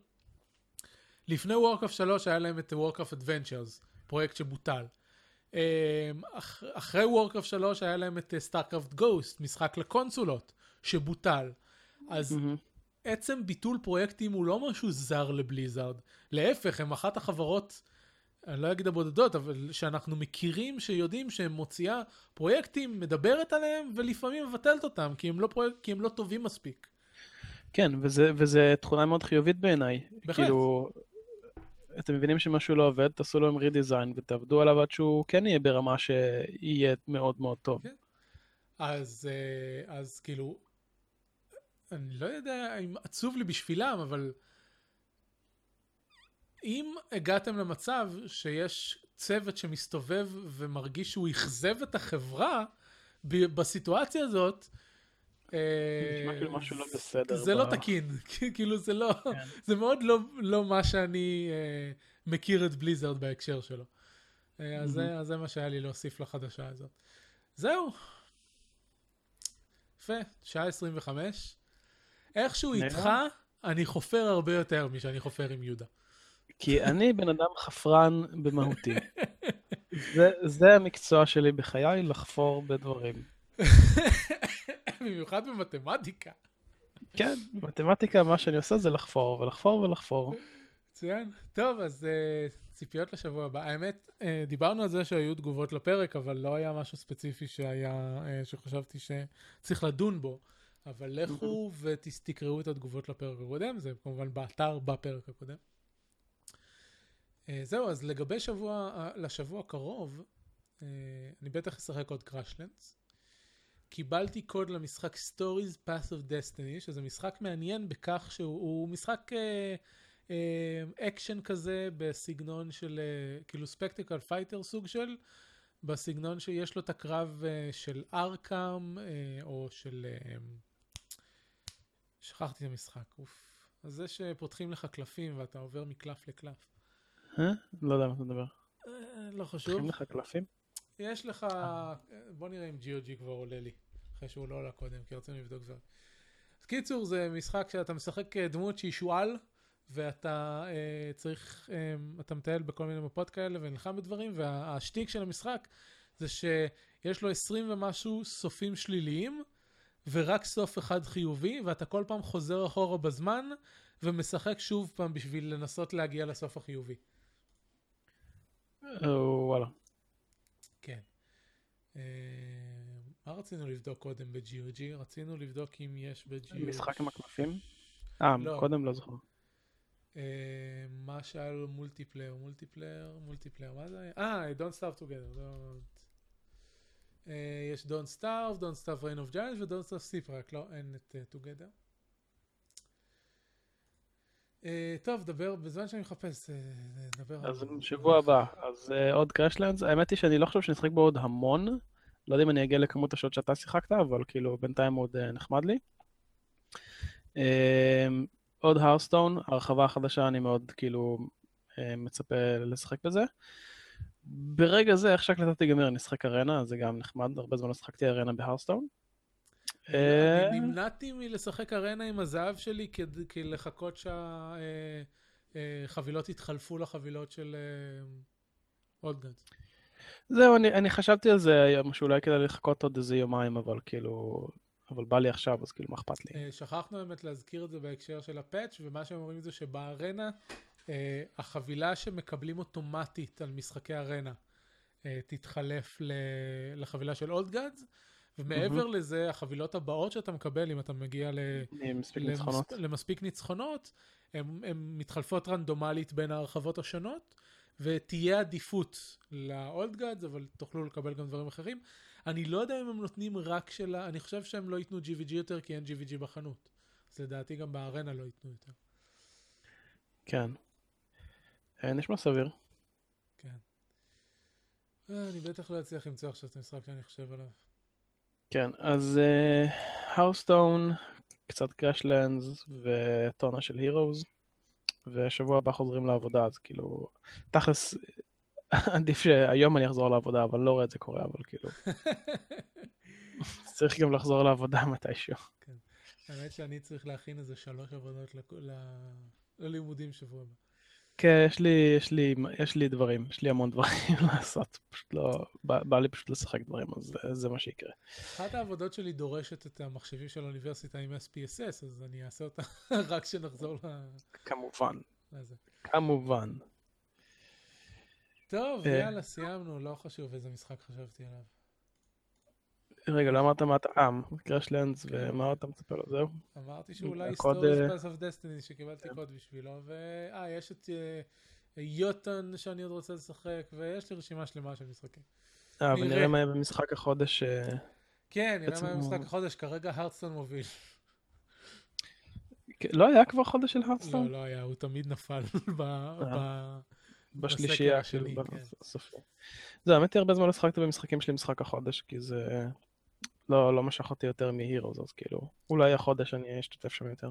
לפני Warcraft 3 היה להם את Warcraft Adventures, פרויקט שבוטל. אמ, אח- אחרי Warcraft 3 היה להם את StarCraft Ghost, משחק לקונסולות, שבוטל. אז מהמם. עצם ביטול פרויקטים הוא לא משהו זר ל Blizzard. להפך, הם אחת החברות אני לא אגיד הבודדות, אבל שאנחנו מכירים, שיודעים שהן מוציאה פרויקטים, מדברת עליהם, ולפעמים מבטלת אותם, כי הם לא, פרויקט, כי הם לא טובים מספיק. כן, וזה, וזה תכונה מאוד חיובית בעיניי. בהחלט. כאילו, אתם מבינים שמשהו לא עובד, תעשו לו עם רידיזיין ותעבדו עליו עד שהוא כן יהיה ברמה שיהיה מאוד מאוד טוב. כן. אז, אה, אז כאילו, אני לא יודע אם עצוב לי בשבילם, אבל אם הגעתם למצב שיש צוות שמסתובב ומרגיש שהוא אכזב את החברה בסיטואציה הזאת, נשמע כאילו משהו לא בסדר. זה לא תקין, (laughs) כאילו זה לא, כן. זה מאוד לא, לא מה שאני אה, מכיר את בליזרד בהקשר שלו. אה, אז, זה, אז זה מה שהיה לי להוסיף לחדשה הזאת. זהו. יפה, שעה 25. איכשהו. איתך, אני חופר הרבה יותר משאני חופר עם יהודה. כי אני בן אדם חפרן במהותי. (laughs) זה, זה המקצוע שלי בחיי, לחפור בדברים. (laughs) במיוחד במתמטיקה. כן, מתמטיקה, מה שאני עושה זה לחפור ולחפור ולחפור. מצוין. טוב, אז uh, ציפיות לשבוע הבא. האמת, uh, דיברנו על זה שהיו תגובות לפרק, אבל לא היה משהו ספציפי שהיה, uh, שחשבתי שצריך לדון בו. אבל לכו ותקראו את התגובות לפרק הקודם, זה כמובן באתר בפרק הקודם. אה, זהו, אז לגבי שבוע, אה, לשבוע הקרוב, אה, אני בטח אשחק עוד Crashlands. קיבלתי קוד למשחק Stories Path of Destiny, שזה משחק מעניין בכך שהוא הוא משחק אה, אקשן כזה בסגנון של אה, כאילו spectacle fighter סוג של, בסגנון שיש לו את הקרב אה, של Arkham אה, או של... אה, שכחתי את המשחק, אוף. אז זה שפותחים לך קלפים ואתה עובר מקלף לקלף. אה? לא יודע מה אתה מדבר. לא חשוב. צריכים לך קלפים? יש לך... בוא נראה אם GOG כבר עולה לי, אחרי שהוא לא עולה קודם, כי רצינו לבדוק דברים. אז קיצור, זה משחק שאתה משחק אה, דמות שהיא שועל, ואתה אה, צריך, אה, אתה מטייל בכל מיני מפות כאלה ונלחם בדברים, והשטיק של המשחק זה שיש לו 20 ומשהו סופים שליליים, ורק סוף אחד חיובי, ואתה כל פעם חוזר אחורה בזמן, ומשחק שוב פעם בשביל לנסות להגיע לסוף החיובי. אה, וואלה. אה, מה רצינו לבדוק קודם ב-GOG? רצינו לבדוק אם יש ב-GOG... משחק עם הקלפים? אה, לא. קודם לא זוכר. אה, מה שהיה multiplayer, multiplayer, multiplayer, מה זה היה? אה, Don't Starve Together. Don't... אה, יש Don't Starve, Don't Starve Reign of Giants ו-Don't Starve רק לא, אין את Together. אה, טוב, דבר, בזמן שאני מחפש, אה, נדבר אז שבוע הבא, אז אה, עוד קראשלנדס, האמת היא שאני לא חושב שנשחק בו עוד המון, לא יודע אם אני אגיע לכמות השעות שאתה שיחקת, אבל כאילו בינתיים עוד נחמד לי. עוד הרסטון, הרחבה החדשה, אני מאוד כאילו מצפה לשחק בזה. ברגע זה, איך שהקלטה תיגמר, אני אשחק ארנה, זה גם נחמד, הרבה זמן לא שחקתי ארנה בהרסטון. אה, אני נמנעתי מלשחק ארנה עם הזהב שלי כדי לחכות שהחבילות יתחלפו לחבילות של אולדגאנס. זהו, אני, אני חשבתי על זה היום, שאולי כדאי לחכות עוד איזה יומיים, אבל כאילו, אבל בא לי עכשיו, אז כאילו, מה אכפת לי? אה, שכחנו באמת להזכיר את זה בהקשר של הפאץ' ומה שהם אומרים זה שבארנה אה, החבילה שמקבלים אוטומטית על משחקי ארנה אה, תתחלף לחבילה של אולד ומעבר לזה החבילות הבאות שאתה מקבל אם אתה מגיע ל... מספיק למס- ניצחונות. למספיק ניצחונות, הן מתחלפות רנדומלית בין ההרחבות השונות, ותהיה עדיפות לאולד גאדס, אבל תוכלו לקבל גם דברים אחרים. אני לא יודע אם הם נותנים רק של ה... אני חושב שהם לא ייתנו GVG יותר, כי אין GVG בחנות. אז לדעתי גם ב Arena לא ייתנו יותר. כן. אה, נשמע סביר. כן. אה, אני בטח לא אצליח למצוא עכשיו את המשחק שאני חושב עליו. כן, אז Hearthstone, קצת Crashlands וטונה של Heroes, ושבוע הבא חוזרים לעבודה, אז כאילו, תכלס, עדיף שהיום אני אחזור לעבודה, אבל לא רואה את זה קורה, אבל כאילו, צריך גם לחזור לעבודה מתישהו. האמת שאני צריך להכין איזה שלוש עבודות לכ- ל- ללימודים שבוע הבא. כן, יש לי, יש לי, יש לי דברים, יש לי המון דברים (laughs) לעשות, פשוט לא, בא, בא לי פשוט לשחק דברים, אז זה, זה מה שיקרה. אחת העבודות שלי דורשת את המחשבים של האוניברסיטה עם SPSS, אז אני אעשה אותה (laughs) רק כשנחזור ל- כמובן, לזה. כמובן. טוב, אה. יאללה, סיימנו, לא חשוב איזה משחק חשבתי עליו. רגע, לא אמרת מה אתה... אה, קרשלנדס, כן. ומה אתה מצפה לו? זהו? אמרתי שאולי אה, פס אוף דסטיני שקיבלתי קוד בשבילו, ואה, יש את אה, יוטון שאני עוד רוצה לשחק, ויש לי רשימה שלמה של משחקים. אה, נראה. ונראה מה יהיה במשחק החודש. אה, כן, נראה מה הוא- במשחק החודש, כרגע הרדסטון מוביל. כן, לא היה כבר חודש של לא, הרסטון? לא היה, הוא תמיד נפל (laughs) ב... בשלישייה השני, כן. זהו, האמת היא הרבה זמן לא שחקתי במשחקים שלי משחק החודש, כי זה לא לא משך אותי יותר מהירוס, אז כאילו, אולי החודש אני אשתתף שם יותר.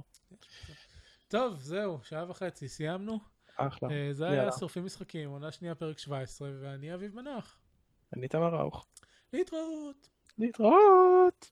טוב, זהו, שעה וחצי, סיימנו. אחלה. אה, זה היה. שורפים משחקים, עונה שנייה, פרק 17, ואני אביב מנוח. אני תמר ראוך. להתראות. להתראות!